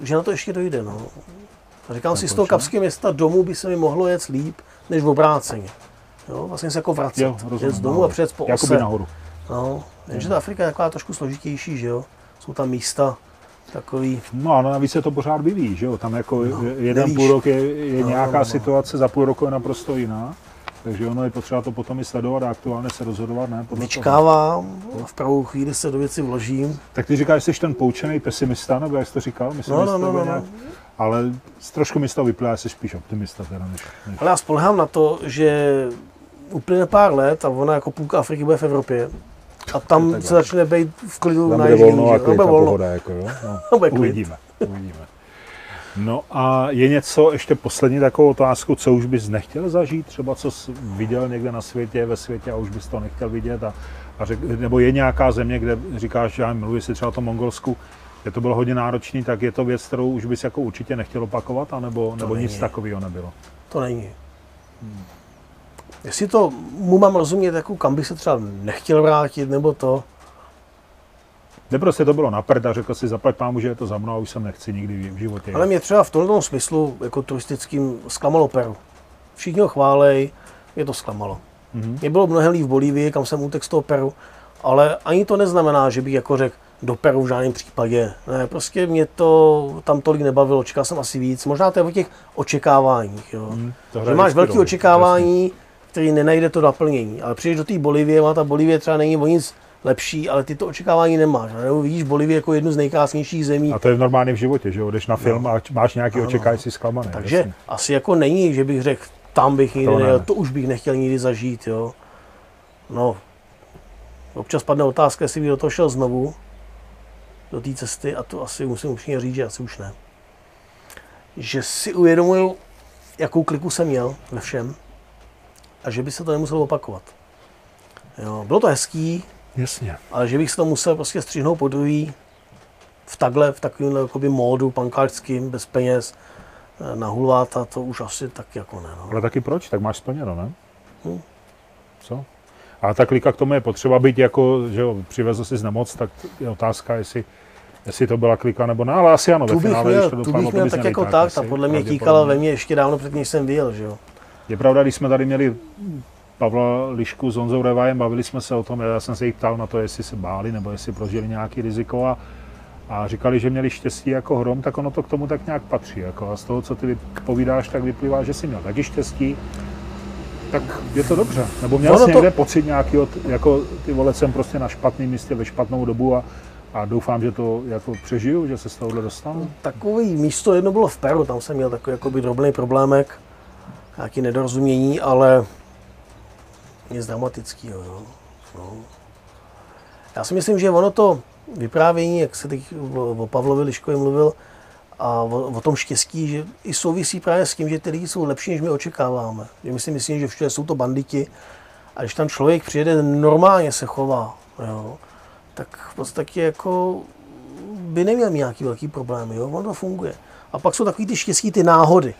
že na to ještě dojde. No. A říkám si, z toho kapského města domů by se mi mohlo jet líp, než v obráceně. Jo, vlastně se jako vracet. Jo, rozumím, z domu a přijet po ose. nahoru. No, jenže ta Afrika je taková trošku složitější, že jo. Jsou tam místa takový... No a navíc se to pořád vyvíjí, že jo. Tam jako no, jeden nevíš. půl rok je, je no, nějaká no, no. situace, za půl roku je naprosto jiná. Takže ono je potřeba to potom i sledovat a aktuálně se rozhodovat, ne? Podle Vyčkávám, toho. v pravou chvíli se do věci vložím. Tak ty říkáš, že jsi ten poučený pesimista, nebo jak jsi to říkal? Myslím, no, no, no, no, no. Ale trošku mi z toho vyplývá, jsi spíš optimista teda než, než... Ale já spolehám na to, že uplyne pár let a ona jako půlka Afriky bude v Evropě. A tam se začne být v klidu na ježdění. Volno a klid volno. pohoda, jako jo? No, uvidíme, uvidíme. No a je něco, ještě poslední takovou otázku, co už bys nechtěl zažít, třeba co jsi viděl někde na světě, ve světě a už bys to nechtěl vidět a, a řek, nebo je nějaká země, kde říkáš, že já mluví si třeba o tom Mongolsku, je to bylo hodně náročný, tak je to věc, kterou už bys jako určitě nechtěl opakovat, anebo, nebo nic takového nebylo? To není. Hmm. Jestli to mu mám rozumět, jako kam bych se třeba nechtěl vrátit, nebo to, ne, prostě to bylo na a řekl si, zaplať pámu, že je to za mnou a už jsem nechci nikdy v životě. Ale mě třeba v tomto smyslu, jako turistickým, zklamalo Peru. Všichni ho chválej, je to zklamalo. Mm-hmm. Mě bylo mnohem líp v Bolívii, kam jsem utekl z toho Peru, ale ani to neznamená, že bych jako řekl, do Peru v žádném případě. Ne, prostě mě to tam tolik nebavilo, čekal jsem asi víc. Možná to je o těch očekáváních. Jo. Hmm, že máš velké očekávání, jasný. který nenajde to naplnění. Ale přijdeš do té Bolivie, má ta Bolivie třeba není o nic lepší, ale ty to očekávání nemáš. Nebo vidíš Bolivii jako jednu z nejkrásnějších zemí. A to je normálně v životě, že jo? Jdeš na film no. a máš nějaký očekávání, si zklamaný. Takže jasný. asi jako není, že bych řekl, tam bych nikdy to, nejel, to už bych nechtěl nikdy zažít, jo. No, občas padne otázka, jestli bych do toho šel znovu, do té cesty, a to asi musím upřímně říct, že asi už ne. Že si uvědomuju, jakou kliku jsem měl ve všem a že by se to nemuselo opakovat. Jo, bylo to hezký, Jasně. ale že bych se to musel prostě stříhnout po druhý v takhle, v takovém jakoby módu pankářským, bez peněz, na hulváta, to už asi tak jako ne. No. Ale taky proč? Tak máš splněno, ne? Hmm. Co? A ta klika k tomu je potřeba být jako, že jo, přivezl si z nemoc, tak je otázka, jestli, jestli to byla klika nebo ne, ale asi ano, tu ve finále, měl, to tu bych měl tak jako tak, ta podle mě tíkala ve mně ještě dávno před než jsem vyjel, že jo. Je pravda, když jsme tady měli Pavla Lišku s Honzou Revajem, bavili jsme se o tom, já jsem se jich ptal na to, jestli se báli nebo jestli prožili nějaký riziko a, a říkali, že měli štěstí jako hrom, tak ono to k tomu tak nějak patří. Jako a z toho, co ty povídáš, tak vyplývá, že jsi měl taky štěstí, tak je to dobře. Nebo měl jsi to... někde pocit nějaký, jako ty vole, jsem prostě na špatném místě ve špatnou dobu a, a doufám, že to jako přežiju, že se z tohohle dostanu. Takový místo jedno bylo v Peru, tam jsem měl takový jakoby drobný problémek, nějaký nedorozumění, ale nic dramatického. No. No. Já si myslím, že ono to vyprávění, jak se teď o Pavlovi Liškovi mluvil, a o, o tom štěstí, že i souvisí právě s tím, že ty lidi jsou lepší, než my očekáváme. Že my si myslím, že všude jsou to banditi a když tam člověk přijede, normálně se chová, jo, tak v podstatě jako by neměl mít nějaký velký problém, jo, ono to funguje. A pak jsou takový ty štěstí, ty náhody.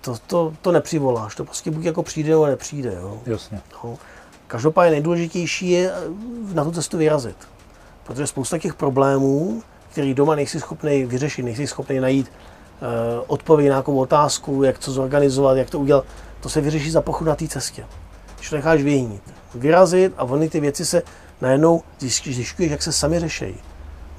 To, to, to nepřivoláš, to prostě buď jako přijde, nebo nepřijde. Jo. Jasně. No. Každopádně nejdůležitější je na tu cestu vyrazit. Protože spousta těch problémů který doma nejsi schopný vyřešit, nejsi schopný najít uh, odpověď na nějakou otázku, jak to zorganizovat, jak to udělat, to se vyřeší za pochod na té cestě. Když to necháš vyjít, vyrazit a ony ty věci se najednou zjišťuješ, jak se sami řeší.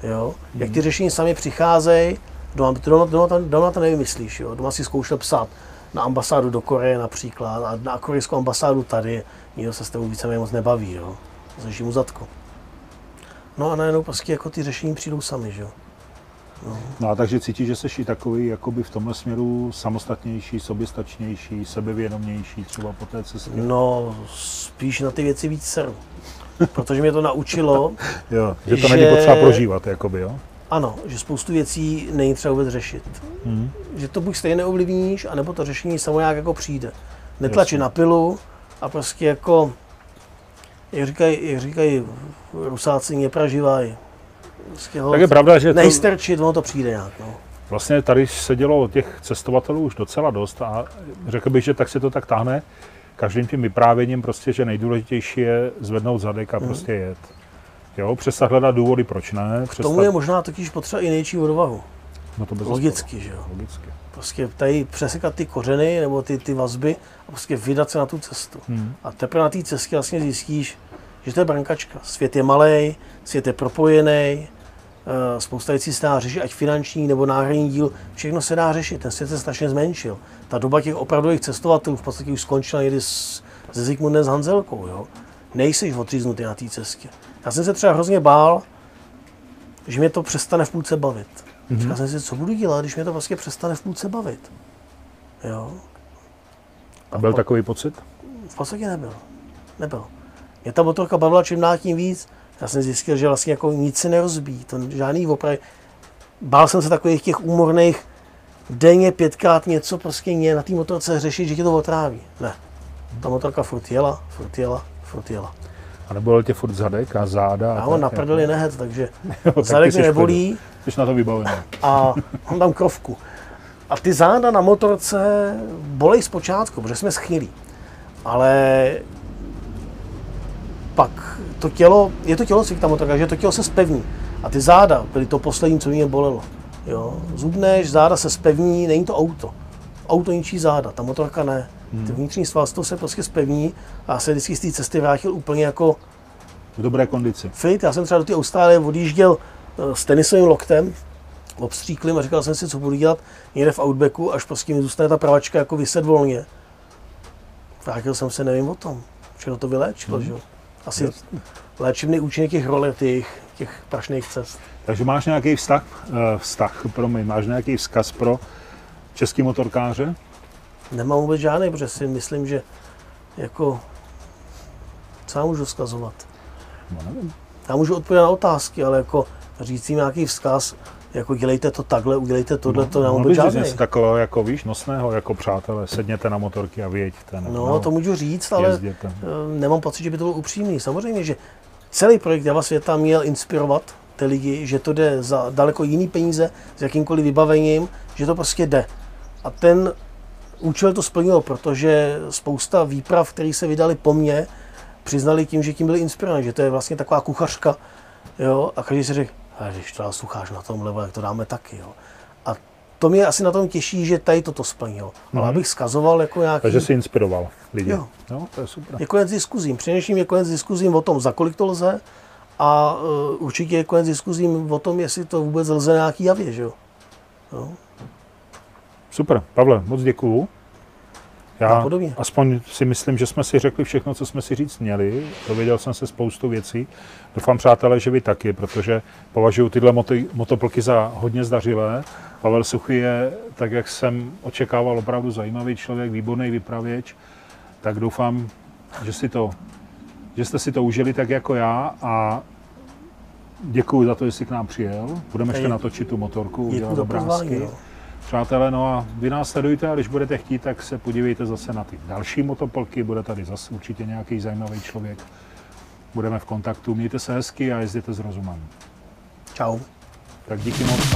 Jo? Mm. Jak ty řešení sami přicházejí, doma, doma, doma, doma, to nevymyslíš. Jo? Doma si zkoušel psát na ambasádu do Koreje například a na korejskou ambasádu tady, nikdo se s tebou víceméně moc nebaví. Jo? Zleží mu zadko. No a najednou prostě jako ty řešení přijdou sami, že jo. No. no a takže cítíš, že jsi i takový jakoby v tomhle směru samostatnější, soběstačnější, sebevědomější třeba po té cestě? No, spíš na ty věci víc seru. Protože mě to naučilo, jo, že to že... není potřeba prožívat, jakoby, jo? Ano, že spoustu věcí není třeba vůbec řešit. Hmm. Že to buď stejně neovlivníš, anebo to řešení samo nějak jako přijde. Netlačit na pilu a prostě jako jak říkají, jak říkají rusáci, nepraživaj. Prostě tak je pravda, že nejstrčit, ono to přijde nějak. No. Vlastně tady se dělo těch cestovatelů už docela dost a řekl bych, že tak se to tak táhne každým tím vyprávěním prostě, že nejdůležitější je zvednout zadek a hmm. prostě jet. Jo, přestat hledat důvody, proč ne. K tomu je možná totiž potřeba i nejčí odvahu. No to bez Logicky, že jo. Logicky. Prostě tady přesekat ty kořeny nebo ty, ty vazby a prostě vydat se na tu cestu. Hmm. A teprve na té cestě vlastně zjistíš, že to je brankačka. Svět je malý, svět je propojený, spousta věcí se dá řešit, ať finanční nebo náhradní díl, všechno se dá řešit, ten svět se strašně zmenšil. Ta doba těch opravdových cestovatelů v podstatě už skončila někdy s, se Zikmundem s Hanzelkou, jo. Nejsiš odříznutý na té cestě. Já jsem se třeba hrozně bál, že mě to přestane v půlce bavit. Mm-hmm. Říkal jsem si, co budu dělat, když mě to vlastně přestane v půlce bavit. Jo. A byl takový pocit? V podstatě nebyl. Nebyl. Mě ta motorka bavila čím dál tím víc. Já jsem zjistil, že vlastně jako nic se nerozbíjí, to žádný opravy. Bál jsem se takových těch úmorných denně pětkrát něco prostě mě na té motorce řešit, že tě to otráví. Ne. Ta motorka furt jela, furt jela, furt jela. A nebylo tě furt zadek a záda? A on na prdeli jako... nehet, takže jo, zadek mě nebolí. Jsi na to vybavený. A mám tam krovku. A ty záda na motorce bolej zpočátku, protože jsme schnilí. Ale pak to tělo, je to tělocvik ta motorka, že to tělo se spevní. A ty záda byly to poslední, co mě bolelo. Jo? Zubneš, záda se spevní, není to auto. Auto ničí záda, ta motorka ne. Hmm. Ty vnitřní svalstvo se prostě spevní a já se vždycky z té cesty vrátil úplně jako v dobré kondici. Fit, já jsem třeba do té Austrálie odjížděl eh, s tenisovým loktem, obstříklým a říkal jsem si, co budu dělat někde v Outbacku, až prostě mi zůstane ta pravačka jako vyset volně. Vrátil jsem se, nevím o tom. Všechno to vyléčilo, hmm. že jo. Asi Jasně. léčivný účinek těch rolet, těch, těch prašných cest. Takže máš nějaký vztah, uh, vztah, promiň, máš nějaký vzkaz pro český motorkáře? Nemám vůbec žádný, protože si myslím, že jako co já můžu vzkazovat? No nevím. Já můžu odpovědět na otázky, ale jako říct jim nějaký vzkaz, jako dělejte to takhle, udělejte tohle, no, to nemám vůbec žádný. něco takového, jako víš, nosného, jako přátelé, sedněte na motorky a vyjeďte. No, no, to můžu říct, ale jezděte. Eh, nemám pocit, že by to bylo upřímný. Samozřejmě, že celý projekt Java světa měl inspirovat ty lidi, že to jde za daleko jiný peníze, s jakýmkoliv vybavením, že to prostě jde. A ten účel to splnilo, protože spousta výprav, které se vydali po mně, přiznali tím, že tím byli inspirovaní, že to je vlastně taková kuchařka, jo, a každý si řekl, když to sucháš na tom levo, jak to dáme taky, jo. A to mě asi na tom těší, že tady toto splnilo. Mm-hmm. Ale abych skazoval jako nějaký... Takže si inspiroval lidi. Jo. No, to je super. Je konec diskuzím. Přinejším je konec diskuzím o tom, za kolik to lze a uh, určitě je konec diskuzím o tom, jestli to vůbec lze nějaký javě, že jo. No. Super. Pavle, moc děkuju. Já aspoň si myslím, že jsme si řekli všechno, co jsme si říct měli. Dověděl jsem se spoustu věcí. Doufám, přátelé, že vy taky, protože považuji tyhle moty, motoplky za hodně zdařilé. Pavel Suchy je, tak jak jsem očekával, opravdu zajímavý člověk, výborný vypravěč. Tak doufám, že, si to, že jste si to užili tak jako já a děkuji za to, že jsi k nám přijel. Budeme ještě natočit tu motorku, udělat obrázky. No. Přátelé, no a vy nás sledujte a když budete chtít, tak se podívejte zase na ty další motopolky, bude tady zase určitě nějaký zajímavý člověk. Budeme v kontaktu, mějte se hezky a jezděte s rozumem. Čau. Tak díky moc.